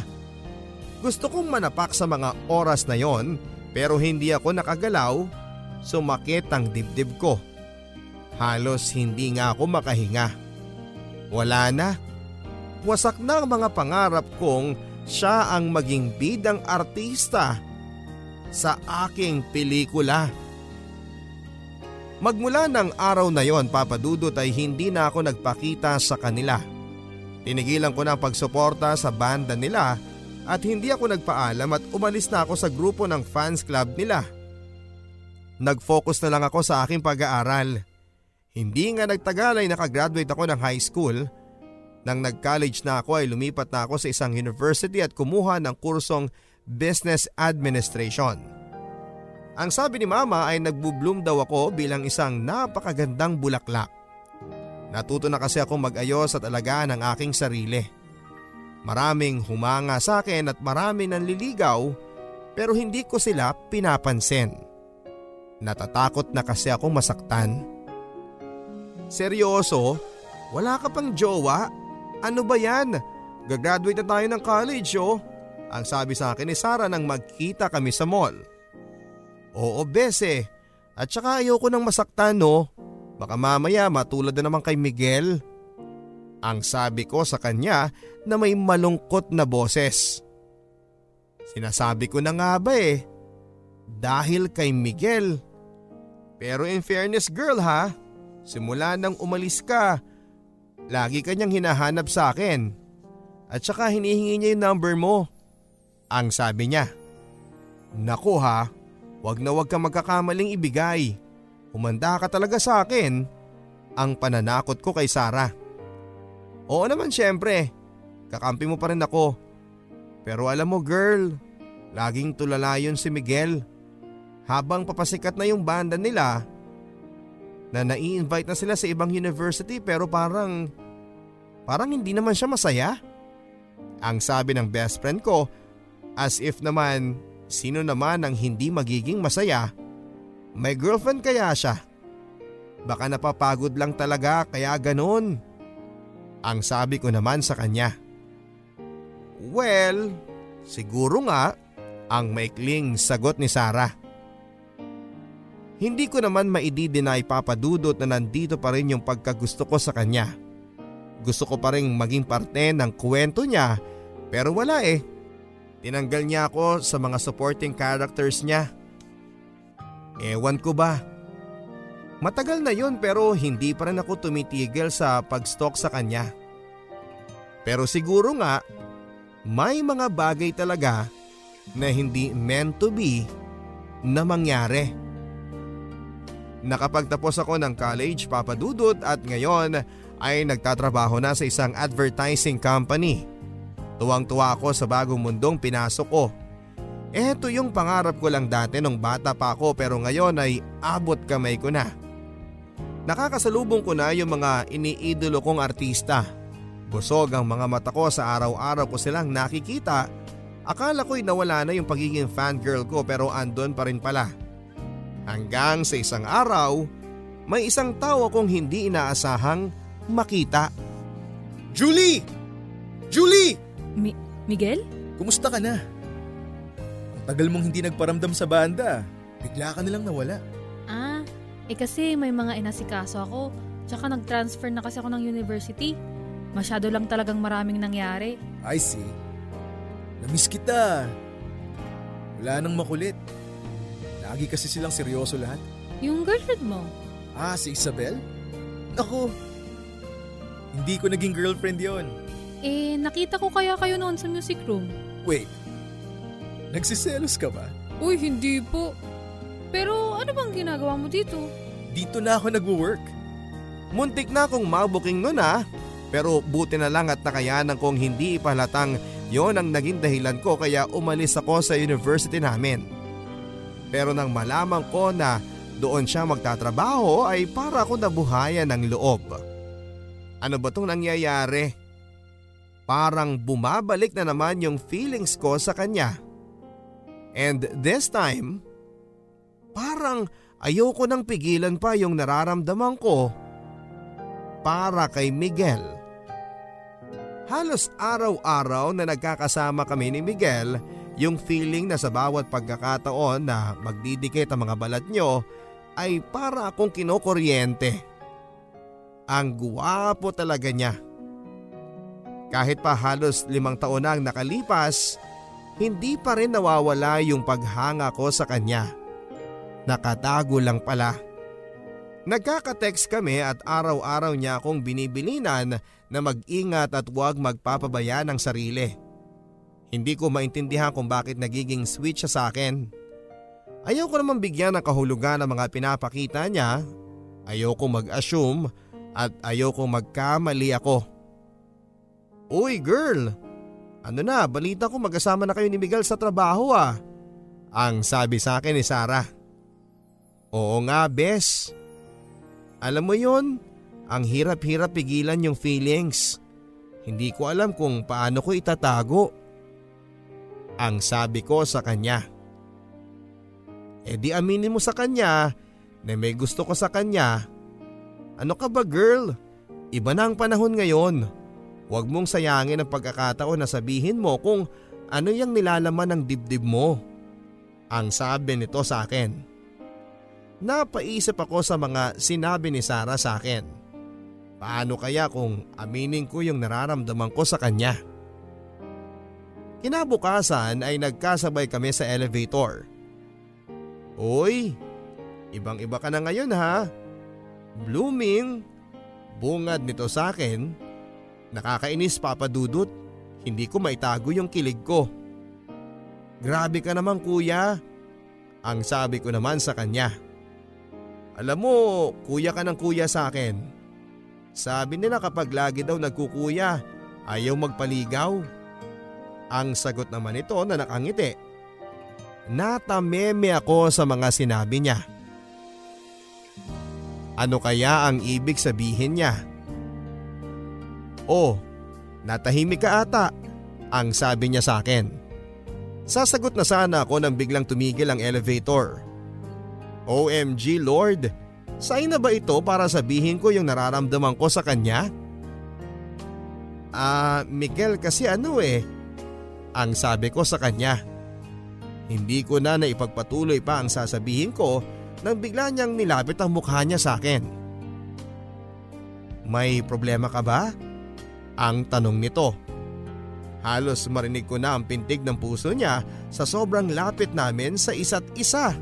Gusto kong manapak sa mga oras na yon pero hindi ako nakagalaw, sumakit ang dibdib ko. Halos hindi nga ako makahinga. Wala na. Wasak na ang mga pangarap kong siya ang maging bidang artista sa aking pelikula. Magmula ng araw na yon papadudot ay hindi na ako nagpakita sa kanila. Tinigilan ko na ang pagsuporta sa banda nila at hindi ako nagpaalam at umalis na ako sa grupo ng fans club nila. Nag-focus na lang ako sa aking pag-aaral. Hindi nga nagtagal ay nakagraduate ako ng high school. Nang nag-college na ako ay lumipat na ako sa isang university at kumuha ng kursong Business Administration. Ang sabi ni mama ay nagbubloom daw ako bilang isang napakagandang bulaklak. Natuto na kasi ako mag-ayos at alagaan ang aking sarili. Maraming humanga sa akin at marami nanliligaw pero hindi ko sila pinapansin. Natatakot na kasi akong masaktan. Seryoso? Wala ka pang jowa? Ano ba yan? Gagraduate na tayo ng college oh. Ang sabi sa akin ni Sarah nang magkita kami sa mall. Oo bese, at saka ayoko nang masaktan no. Baka mamaya matulad na naman kay Miguel. Ang sabi ko sa kanya na may malungkot na boses. Sinasabi ko na nga ba eh, dahil kay Miguel. Pero in fairness girl ha, simula nang umalis ka, lagi kanyang hinahanap sa akin. At saka hinihingi niya yung number mo. Ang sabi niya, Naku ha, wag na wag ka magkakamaling ibigay. Humanda ka talaga sa akin. Ang pananakot ko kay Sarah. Oo naman syempre, kakampi mo pa rin ako. Pero alam mo girl, laging tulala yun si Miguel. Habang papasikat na yung banda nila, na nai-invite na sila sa ibang university pero parang, parang hindi naman siya masaya. Ang sabi ng best friend ko, as if naman sino naman ang hindi magiging masaya. May girlfriend kaya siya? Baka napapagod lang talaga kaya ganun. Ang sabi ko naman sa kanya. Well, siguro nga ang maikling sagot ni Sarah. Hindi ko naman maidi-deny papadudot na nandito pa rin yung pagkagusto ko sa kanya. Gusto ko pa rin maging parte ng kwento niya pero wala eh. Tinanggal niya ako sa mga supporting characters niya. Ewan ko ba? Matagal na yun pero hindi pa rin ako tumitigil sa pag-stalk sa kanya. Pero siguro nga, may mga bagay talaga na hindi meant to be na mangyari. Nakapagtapos ako ng college papadudot at ngayon ay nagtatrabaho na sa isang advertising company. Tuwang-tuwa ako sa bagong mundong pinasok ko. Ito yung pangarap ko lang dati nung bata pa ako pero ngayon ay abot kamay ko na. Nakakasalubong ko na yung mga iniidolo kong artista. Busog ang mga mata ko sa araw-araw ko silang nakikita. Akala ko'y nawala na yung pagiging fangirl ko pero andon pa rin pala. Hanggang sa isang araw, may isang tao akong hindi inaasahang makita. Julie! Julie! Mi- Miguel? Kumusta ka na? Ang tagal mong hindi nagparamdam sa banda. Bigla ka nilang nawala. Ah, eh kasi may mga inasikaso ako. Tsaka nag-transfer na kasi ako ng university. Masyado lang talagang maraming nangyari. I see. Namiss kita. Wala nang makulit. Lagi kasi silang seryoso lahat. Yung girlfriend mo? Ah, si Isabel? Ako, hindi ko naging girlfriend yon. Eh, nakita ko kaya kayo noon sa music room. Wait, nagsiselos ka ba? Uy, hindi po. Pero ano bang ginagawa mo dito? Dito na ako nagwo-work. Muntik na akong mabuking nun ah. Pero buti na lang at nakayanan kong hindi ipahalatang yon ang naging dahilan ko kaya umalis ako sa university namin. Pero nang malaman ko na doon siya magtatrabaho ay para ako nabuhayan ng loob. Ano ba itong nangyayari? Parang bumabalik na naman yung feelings ko sa kanya. And this time, parang ayoko nang pigilan pa yung nararamdaman ko para kay Miguel. Halos araw-araw na nagkakasama kami ni Miguel, yung feeling na sa bawat pagkakataon na magdidikit ang mga balat nyo ay para akong kinokuryente. Ang guwapo talaga niya. Kahit pa halos limang taon na ang nakalipas, hindi pa rin nawawala yung paghanga ko sa kanya. Nakatago lang pala. Nagkaka-text kami at araw-araw niya akong binibilinan na mag-ingat at huwag magpapabaya ng sarili. Hindi ko maintindihan kung bakit nagiging sweet siya sa akin. Ayaw ko naman bigyan ng kahulugan ng mga pinapakita niya. Ayaw ko mag-assume at ayaw ko magkamali ako. Uy girl, ano na balita ko magkasama na kayo ni Miguel sa trabaho ah. Ang sabi sa akin ni Sarah. Oo nga bes. Alam mo yon, ang hirap-hirap pigilan yung feelings. Hindi ko alam kung paano ko itatago. Ang sabi ko sa kanya. E di aminin mo sa kanya na may gusto ko sa kanya. Ano ka ba girl? Iba na ang panahon ngayon. Huwag mong sayangin ang pagkakataon na sabihin mo kung ano yung nilalaman ng dibdib mo. Ang sabi nito sa akin. napaisip ako sa mga sinabi ni Sarah sa akin. Paano kaya kung aminin ko yung nararamdaman ko sa kanya? Kinabukasan ay nagkasabay kami sa elevator. Uy, ibang iba ka na ngayon ha. Blooming, bungad nito sa akin. Nakakainis papadudot, hindi ko maitago yung kilig ko. Grabe ka naman kuya, ang sabi ko naman sa kanya. Alam mo, kuya ka ng kuya sa akin. Sabi nila kapag lagi daw nagkukuya, ayaw magpaligaw. Ang sagot naman ito na nakangiti. Natameme ako sa mga sinabi niya. Ano kaya ang ibig sabihin niya? Oh, natahimik ka ata, ang sabi niya sa akin. Sasagot na sana ako nang biglang tumigil ang elevator. OMG Lord, sign na ba ito para sabihin ko yung nararamdaman ko sa kanya? Ah, uh, Miguel kasi ano eh, ang sabi ko sa kanya. Hindi ko na naipagpatuloy pa ang sasabihin ko nang bigla niyang nilapit ang mukha niya sa akin. May problema ka ba? Ang tanong nito. Halos marinig ko na ang pintig ng puso niya sa sobrang lapit namin sa isa't isa.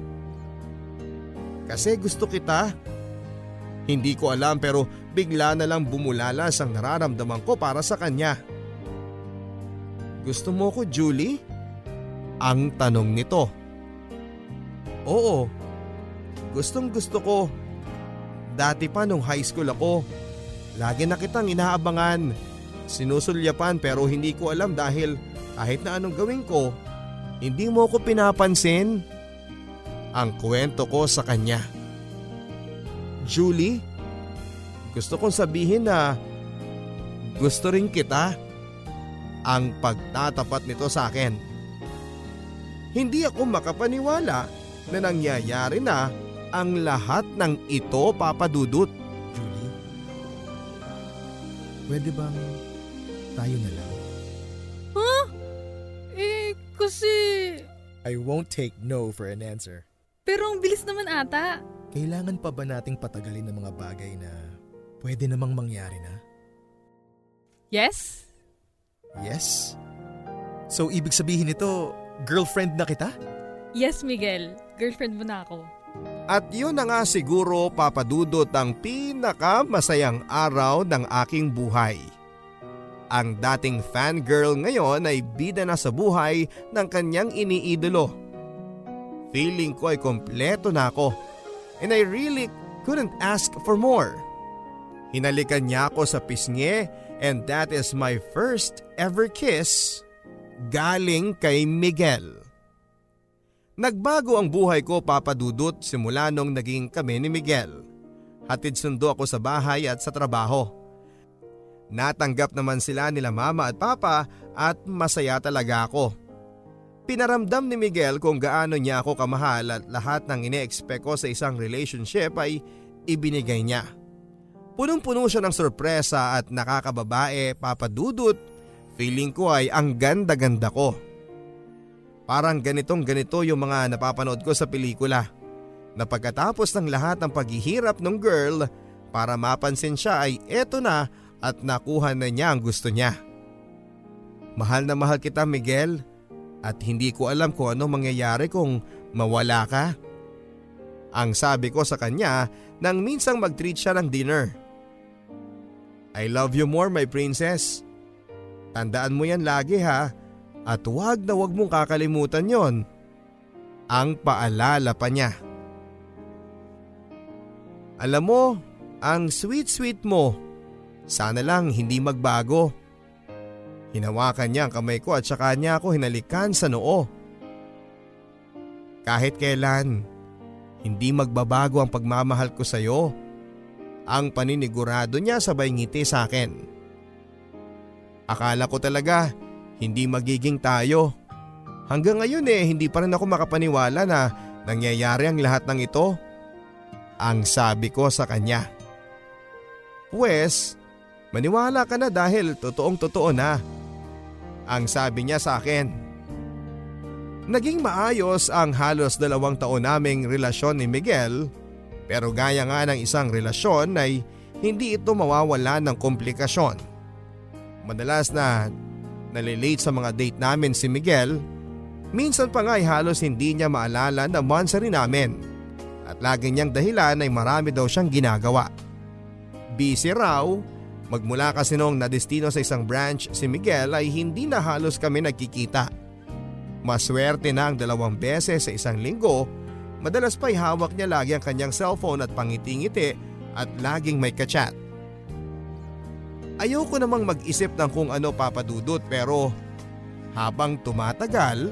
Kasi gusto kita. Hindi ko alam pero bigla na lang bumulalas ang nararamdaman ko para sa kanya. Gusto mo ko Julie? Ang tanong nito. Oo, gustong gusto ko. Dati pa nung high school ako, lagi na kitang inaabangan. Sinusulyapan pero hindi ko alam dahil kahit na anong gawin ko, hindi mo ko pinapansin. Ang kwento ko sa kanya. Julie, gusto kong sabihin na gusto rin kita. Ang pagtatapat nito sa akin. Hindi ako makapaniwala na nangyayari na ang lahat ng ito papadudot. Julie, pwede bang tayo na lang? Huh? Eh, kasi... I won't take no for an answer. Pero ang bilis naman ata. Kailangan pa ba nating patagalin ng mga bagay na pwede namang mangyari na? Yes? Yes? So ibig sabihin nito, girlfriend na kita? Yes, Miguel. Girlfriend mo na ako. At yun na nga siguro papadudot ang pinakamasayang araw ng aking buhay. Ang dating fangirl ngayon ay bida na sa buhay ng kanyang iniidolo Feeling ko ay kompleto na ako and I really couldn't ask for more. Hinalikan niya ako sa pisngi and that is my first ever kiss galing kay Miguel. Nagbago ang buhay ko papadudot simula nung naging kami ni Miguel. Hatid sundo ako sa bahay at sa trabaho. Natanggap naman sila nila mama at papa at masaya talaga ako. Pinaramdam ni Miguel kung gaano niya ako kamahal at lahat ng ine-expect ko sa isang relationship ay ibinigay niya. Punong-puno siya ng sorpresa at nakakababae, papadudot. Feeling ko ay ang ganda-ganda ko. Parang ganitong ganito yung mga napapanood ko sa pelikula. Na pagkatapos ng lahat ng paghihirap ng girl, para mapansin siya ay eto na at nakuha na niya ang gusto niya. Mahal na mahal kita Miguel at hindi ko alam kung ano mangyayari kung mawala ka. Ang sabi ko sa kanya nang minsang mag-treat siya ng dinner. I love you more my princess. Tandaan mo yan lagi ha at huwag na huwag mong kakalimutan yon. Ang paalala pa niya. Alam mo, ang sweet-sweet mo. Sana lang hindi magbago. Hinawakan niya ang kamay ko at saka niya ako hinalikan sa noo. Kahit kailan, hindi magbabago ang pagmamahal ko sa iyo. Ang paninigurado niya sabay ngiti sa akin. Akala ko talaga hindi magiging tayo. Hanggang ngayon eh hindi pa rin ako makapaniwala na nangyayari ang lahat ng ito. Ang sabi ko sa kanya. Pwes, maniwala ka na dahil totoong totoo na. Ang sabi niya sa akin. Naging maayos ang halos dalawang taon naming relasyon ni Miguel Pero gaya nga ng isang relasyon ay hindi ito mawawala ng komplikasyon. Madalas na nalilate sa mga date namin si Miguel, minsan pa nga ay halos hindi niya maalala na monthsary namin at lagi niyang dahilan ay marami daw siyang ginagawa. Busy raw, magmula kasi noong nadestino sa isang branch si Miguel ay hindi na halos kami nagkikita. Maswerte na ang dalawang beses sa isang linggo, madalas pa'y hawak niya lagi ang kanyang cellphone at pangiti-ngiti at laging may kachat. Ayoko namang mag-isip ng kung ano papadudot pero habang tumatagal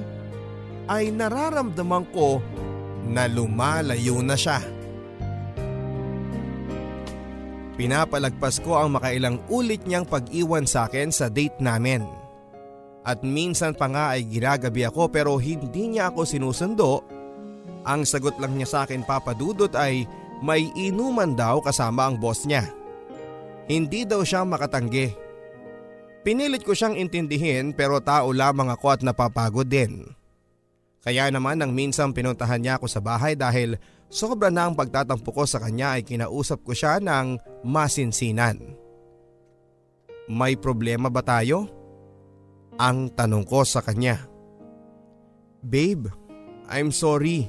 ay nararamdaman ko na lumalayo na siya. Pinapalagpas ko ang makailang ulit niyang pag-iwan sa akin sa date namin. At minsan pa nga ay ginagabi ako pero hindi niya ako sinusundo. Ang sagot lang niya sa akin papadudot ay may inuman daw kasama ang boss niya. Hindi daw siya makatanggi. Pinilit ko siyang intindihin pero tao lamang ako at napapagod din. Kaya naman nang minsan pinuntahan niya ako sa bahay dahil sobra na ang pagtatampo ko sa kanya ay kinausap ko siya ng masinsinan. May problema ba tayo? Ang tanong ko sa kanya. Babe, I'm sorry.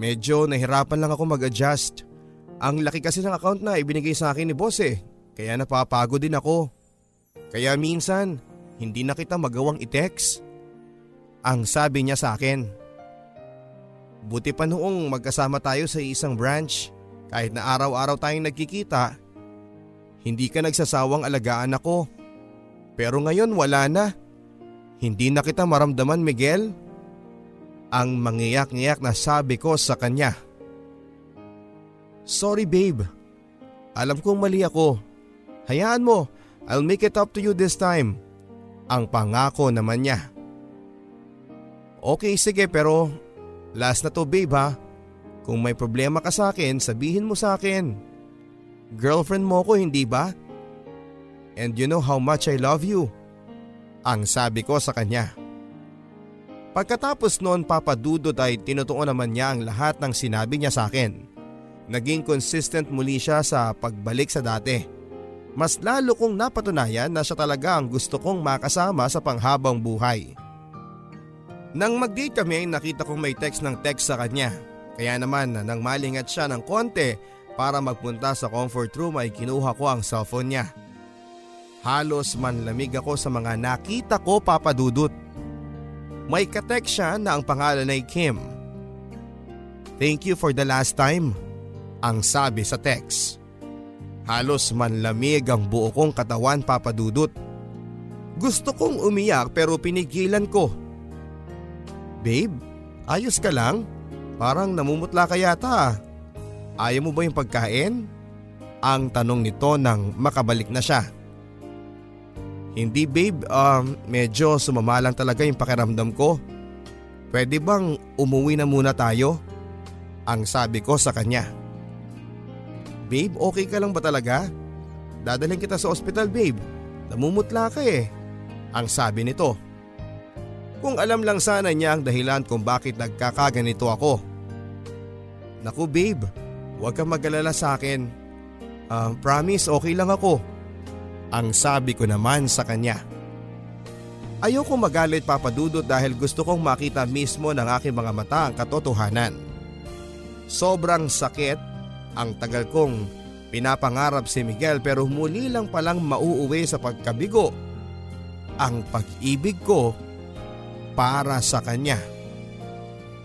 Medyo nahirapan lang ako mag-adjust. Ang laki kasi ng account na ibinigay sa akin ni boss eh, kaya napapagod din ako. Kaya minsan, hindi na kita magawang i-text. Ang sabi niya sa akin. Buti pa noong magkasama tayo sa isang branch, kahit na araw-araw tayong nagkikita, hindi ka nagsasawang alagaan ako. Pero ngayon wala na. Hindi na kita maramdaman Miguel. Ang mangiyak-ngiyak na sabi ko sa kanya. Sorry babe. Alam kong mali ako. Hayaan mo, I'll make it up to you this time. Ang pangako naman niya. Okay sige pero last na to babe ha. Kung may problema ka sa akin, sabihin mo sa akin. Girlfriend mo ko hindi ba? And you know how much I love you. Ang sabi ko sa kanya. Pagkatapos noon papadudod ay tinutuon naman niya ang lahat ng sinabi niya sa akin. Naging consistent muli siya sa pagbalik sa dati. Mas lalo kong napatunayan na siya talaga ang gusto kong makasama sa panghabang buhay. Nang mag-date kami ay nakita kong may text ng text sa kanya. Kaya naman nang malingat siya ng konti para magpunta sa comfort room ay kinuha ko ang cellphone niya. Halos manlamig ako sa mga nakita ko papadudot. May katext siya na ang pangalan ay Kim. Thank you for the last time ang sabi sa text. Halos manlamig ang buo kong katawan papadudot. Gusto kong umiyak pero pinigilan ko. Babe, ayos ka lang? Parang namumutla ka yata. Ayaw mo ba yung pagkain? Ang tanong nito nang makabalik na siya. Hindi babe, um, medyo sumama lang talaga yung pakiramdam ko. Pwede bang umuwi na muna tayo? Ang sabi ko sa kanya. Babe, okay ka lang ba talaga? Dadalhin kita sa ospital babe. Namumutla ka eh. Ang sabi nito. Kung alam lang sana niya ang dahilan kung bakit nagkakaganito ako. Naku babe, huwag kang magalala sa akin. Uh, promise okay lang ako. Ang sabi ko naman sa kanya. Ayoko magalit papadudot dahil gusto kong makita mismo ng aking mga mata ang katotohanan. Sobrang sakit ang tagal kong pinapangarap si Miguel pero muli lang palang mauuwi sa pagkabigo. Ang pag-ibig ko para sa kanya.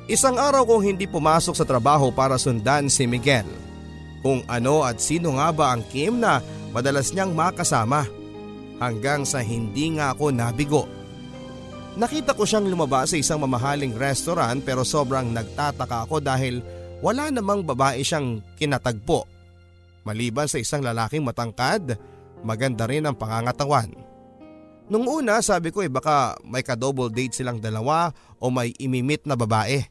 Isang araw kong hindi pumasok sa trabaho para sundan si Miguel. Kung ano at sino nga ba ang Kim na madalas niyang makasama. Hanggang sa hindi nga ako nabigo. Nakita ko siyang lumabas sa isang mamahaling restaurant pero sobrang nagtataka ako dahil wala namang babae siyang kinatagpo. Maliban sa isang lalaking matangkad, maganda rin ang pangangatawan. Nung una sabi ko eh baka may ka-double date silang dalawa o may imimit na babae.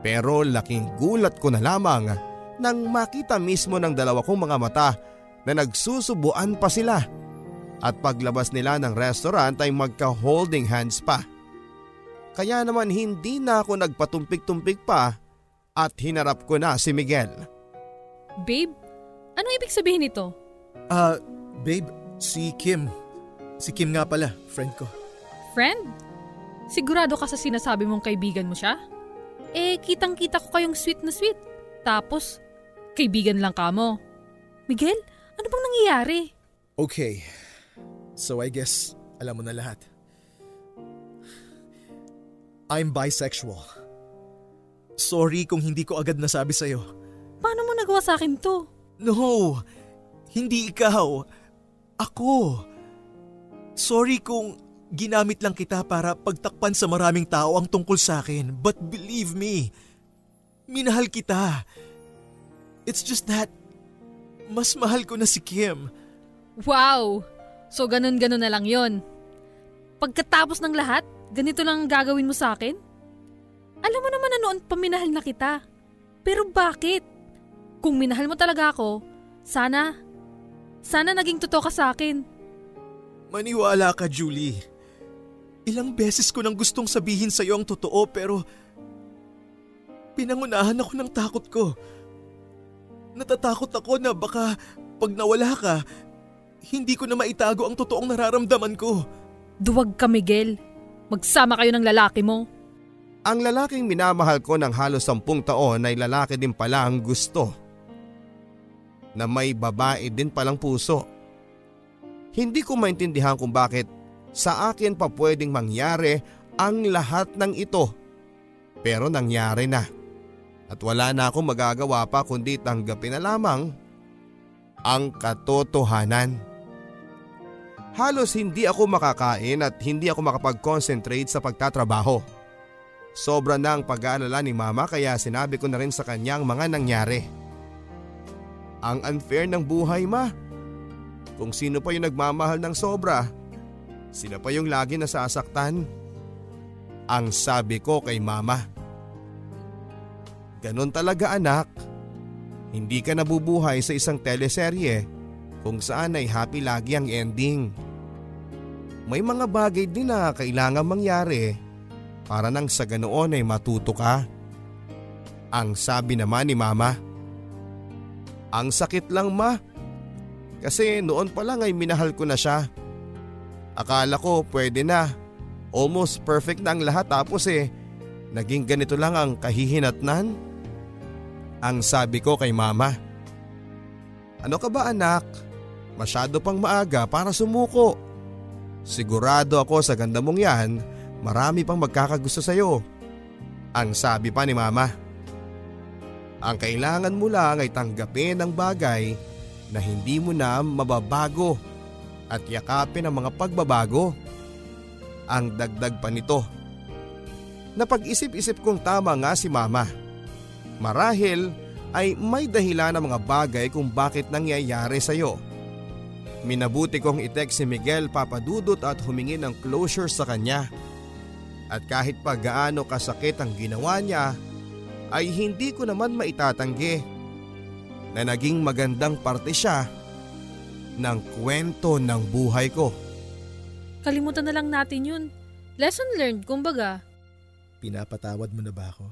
Pero laking gulat ko na lamang nang makita mismo ng dalawa kong mga mata na nagsusubuan pa sila. At paglabas nila ng restaurant ay magka-holding hands pa. Kaya naman hindi na ako nagpatumpik-tumpik pa at hinarap ko na si Miguel. Babe, anong ibig sabihin nito? Ah, babe, si Kim. Si Kim nga pala, friend ko. Friend? Sigurado ka sa sinasabi mong kaibigan mo siya? Eh, kitang-kita ko kayong sweet na sweet. Tapos, kaibigan lang ka mo. Miguel, ano bang nangyayari? Okay. So I guess, alam mo na lahat. I'm bisexual. Sorry kung hindi ko agad nasabi sa'yo. Paano mo nagawa sa akin to? No! Hindi ikaw. Ako. Sorry kung ginamit lang kita para pagtakpan sa maraming tao ang tungkol sa akin. But believe me, minahal kita. It's just that, mas mahal ko na si Kim. Wow! So ganun-ganun na lang yon. Pagkatapos ng lahat, ganito lang ang gagawin mo sa akin? Alam mo naman na noon paminahal na kita. Pero bakit? Kung minahal mo talaga ako, sana, sana naging totoo ka sa akin. Maniwala ka, Julie. Ilang beses ko nang gustong sabihin sa iyo ang totoo pero pinangunahan ako ng takot ko. Natatakot ako na baka pag nawala ka, hindi ko na maitago ang totoong nararamdaman ko. Duwag ka, Miguel. Magsama kayo ng lalaki mo. Ang lalaking minamahal ko ng halos sampung taon ay lalaki din pala ang gusto. Na may babae din palang puso. Hindi ko maintindihan kung bakit sa akin pa pwedeng mangyari ang lahat ng ito. Pero nangyari na. At wala na akong magagawa pa kundi tanggapin na lamang ang katotohanan. Halos hindi ako makakain at hindi ako makapag-concentrate sa pagtatrabaho. Sobra na ang pag-aalala ni mama kaya sinabi ko na rin sa kanyang mga nangyari. Ang unfair ng buhay ma. Kung sino pa yung nagmamahal ng sobra, sila pa yung lagi nasasaktan. Ang sabi ko kay mama. Ganon talaga anak. Hindi ka nabubuhay sa isang teleserye kung saan ay happy lagi ang ending. May mga bagay din na kailangan mangyari para nang sa ganoon ay matuto ka. Ang sabi naman ni mama. Ang sakit lang ma. Kasi noon pa lang ay minahal ko na siya. Akala ko pwede na. Almost perfect na ang lahat tapos eh. Naging ganito lang ang kahihinatnan. Ang sabi ko kay mama. Ano ka ba anak? Masyado pang maaga para sumuko. Sigurado ako sa ganda mong yan, marami pang magkakagusto sa'yo. Ang sabi pa ni mama. Ang kailangan mo lang ay tanggapin ang bagay na hindi mo na mababago at yakapin ang mga pagbabago. Ang dagdag pa nito. Napag-isip-isip kong tama nga si mama. Marahil ay may dahilan ng mga bagay kung bakit nangyayari sa iyo. Minabuti kong i-text si Miguel papadudot at humingi ng closure sa kanya. At kahit pa gaano kasakit ang ginawa niya, ay hindi ko naman maitatanggi na naging magandang parte siya ng kwento ng buhay ko. Kalimutan na lang natin yun. Lesson learned, kumbaga. Pinapatawad mo na ba ako?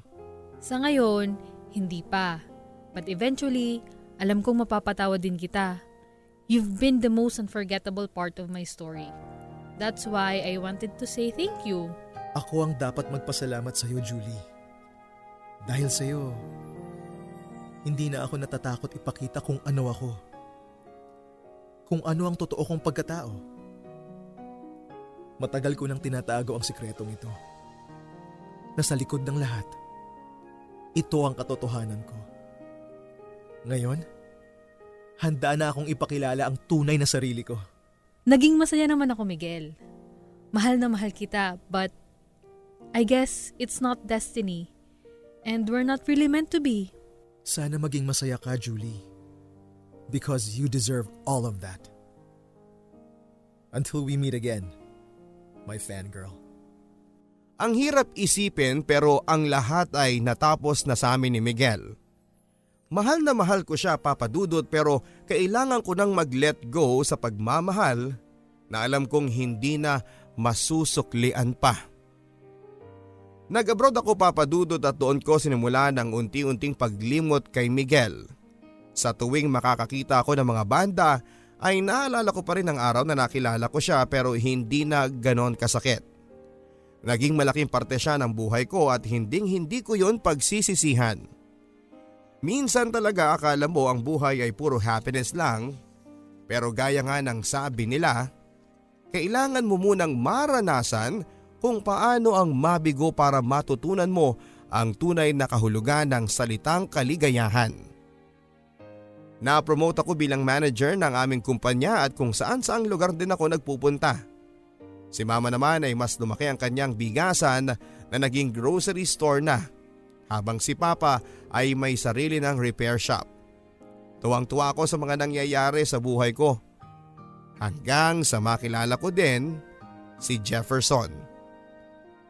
Sa ngayon, hindi pa. But eventually, alam kong mapapatawad din kita. You've been the most unforgettable part of my story. That's why I wanted to say thank you. Ako ang dapat magpasalamat sa iyo, Julie. Dahil sa iyo, hindi na ako natatakot ipakita kung ano ako. Kung ano ang totoo kong pagkatao. Matagal ko nang tinatago ang sikretong ito. Nasa likod ng lahat, ito ang katotohanan ko. Ngayon, handa na akong ipakilala ang tunay na sarili ko. Naging masaya naman ako, Miguel. Mahal na mahal kita, but I guess it's not destiny. And we're not really meant to be. Sana maging masaya ka, Julie. Because you deserve all of that. Until we meet again, my fangirl. Ang hirap isipin pero ang lahat ay natapos na sa amin ni Miguel. Mahal na mahal ko siya papadudot pero kailangan ko nang mag-let go sa pagmamahal na alam kong hindi na masusuklian pa. Nag-abroad ako papadudot at doon ko sinimula ng unti-unting paglimot kay Miguel. Sa tuwing makakakita ako ng mga banda ay naalala ko pa rin ang araw na nakilala ko siya pero hindi na ganon kasakit. Naging malaking parte siya ng buhay ko at hinding hindi ko yon pagsisisihan. Minsan talaga akala mo ang buhay ay puro happiness lang pero gaya nga ng sabi nila, kailangan mo munang maranasan kung paano ang mabigo para matutunan mo ang tunay na kahulugan ng salitang kaligayahan. Na-promote ako bilang manager ng aming kumpanya at kung saan saang lugar din ako nagpupunta. Si mama naman ay mas lumaki ang kanyang bigasan na naging grocery store na habang si papa ay may sarili ng repair shop. Tuwang-tuwa ako sa mga nangyayari sa buhay ko. Hanggang sa makilala ko din si Jefferson.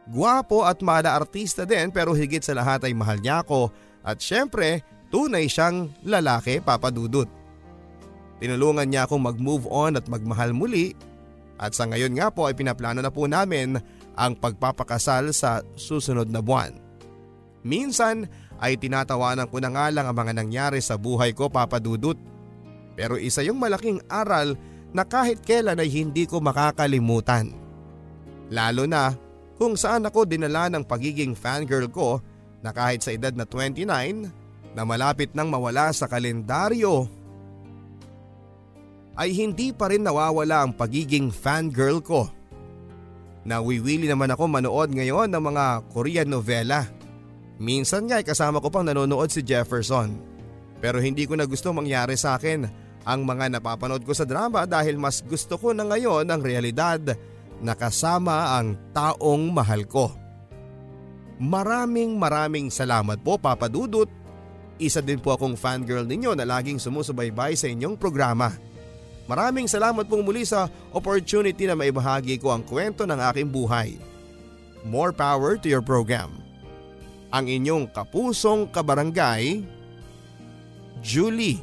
Guwapo at mala artista din pero higit sa lahat ay mahal niya ako at syempre Tunay siyang lalaki papadudot. Tinulungan niya akong mag-move on at magmahal muli at sa ngayon nga po ay pinaplano na po namin ang pagpapakasal sa susunod na buwan. Minsan ay tinatawanan ko na nga lang ang mga nangyari sa buhay ko papadudot. Pero isa yung malaking aral na kahit kailan ay hindi ko makakalimutan. Lalo na kung saan ako dinala ng pagiging fangirl ko na kahit sa edad na 29 na malapit nang mawala sa kalendaryo ay hindi pa rin nawawala ang pagiging fangirl ko. Nawiwili naman ako manood ngayon ng mga Korean novela. Minsan nga ay kasama ko pang nanonood si Jefferson. Pero hindi ko na gusto mangyari sa akin ang mga napapanood ko sa drama dahil mas gusto ko na ngayon ang realidad na kasama ang taong mahal ko. Maraming maraming salamat po Papa Dudut isa din po akong fangirl ninyo na laging sumusubaybay sa inyong programa. Maraming salamat pong muli sa opportunity na maibahagi ko ang kwento ng aking buhay. More power to your program. Ang inyong kapusong kabarangay, Julie.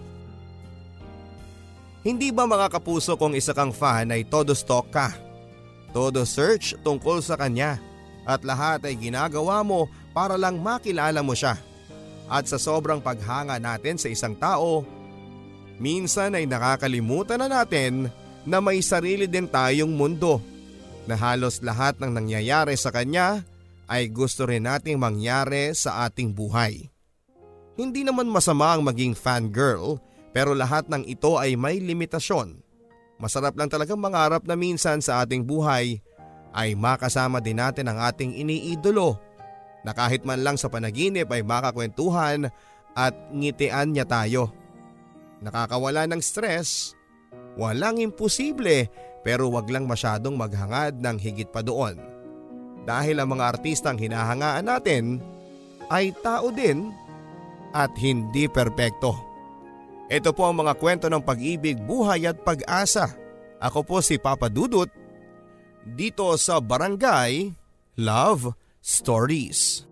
Hindi ba mga kapuso kung isa kang fan ay todo stalk ka? Todo search tungkol sa kanya at lahat ay ginagawa mo para lang makilala mo siya at sa sobrang paghanga natin sa isang tao, minsan ay nakakalimutan na natin na may sarili din tayong mundo na halos lahat ng nangyayari sa kanya ay gusto rin nating mangyari sa ating buhay. Hindi naman masama ang maging fangirl pero lahat ng ito ay may limitasyon. Masarap lang talagang mangarap na minsan sa ating buhay ay makasama din natin ang ating iniidolo na kahit man lang sa panaginip ay makakwentuhan at ngitian niya tayo. Nakakawala ng stress, walang imposible pero wag lang masyadong maghangad ng higit pa doon. Dahil ang mga artistang hinahangaan natin ay tao din at hindi perpekto. Ito po ang mga kwento ng pag-ibig, buhay at pag-asa. Ako po si Papa Dudut dito sa Barangay Love Stories.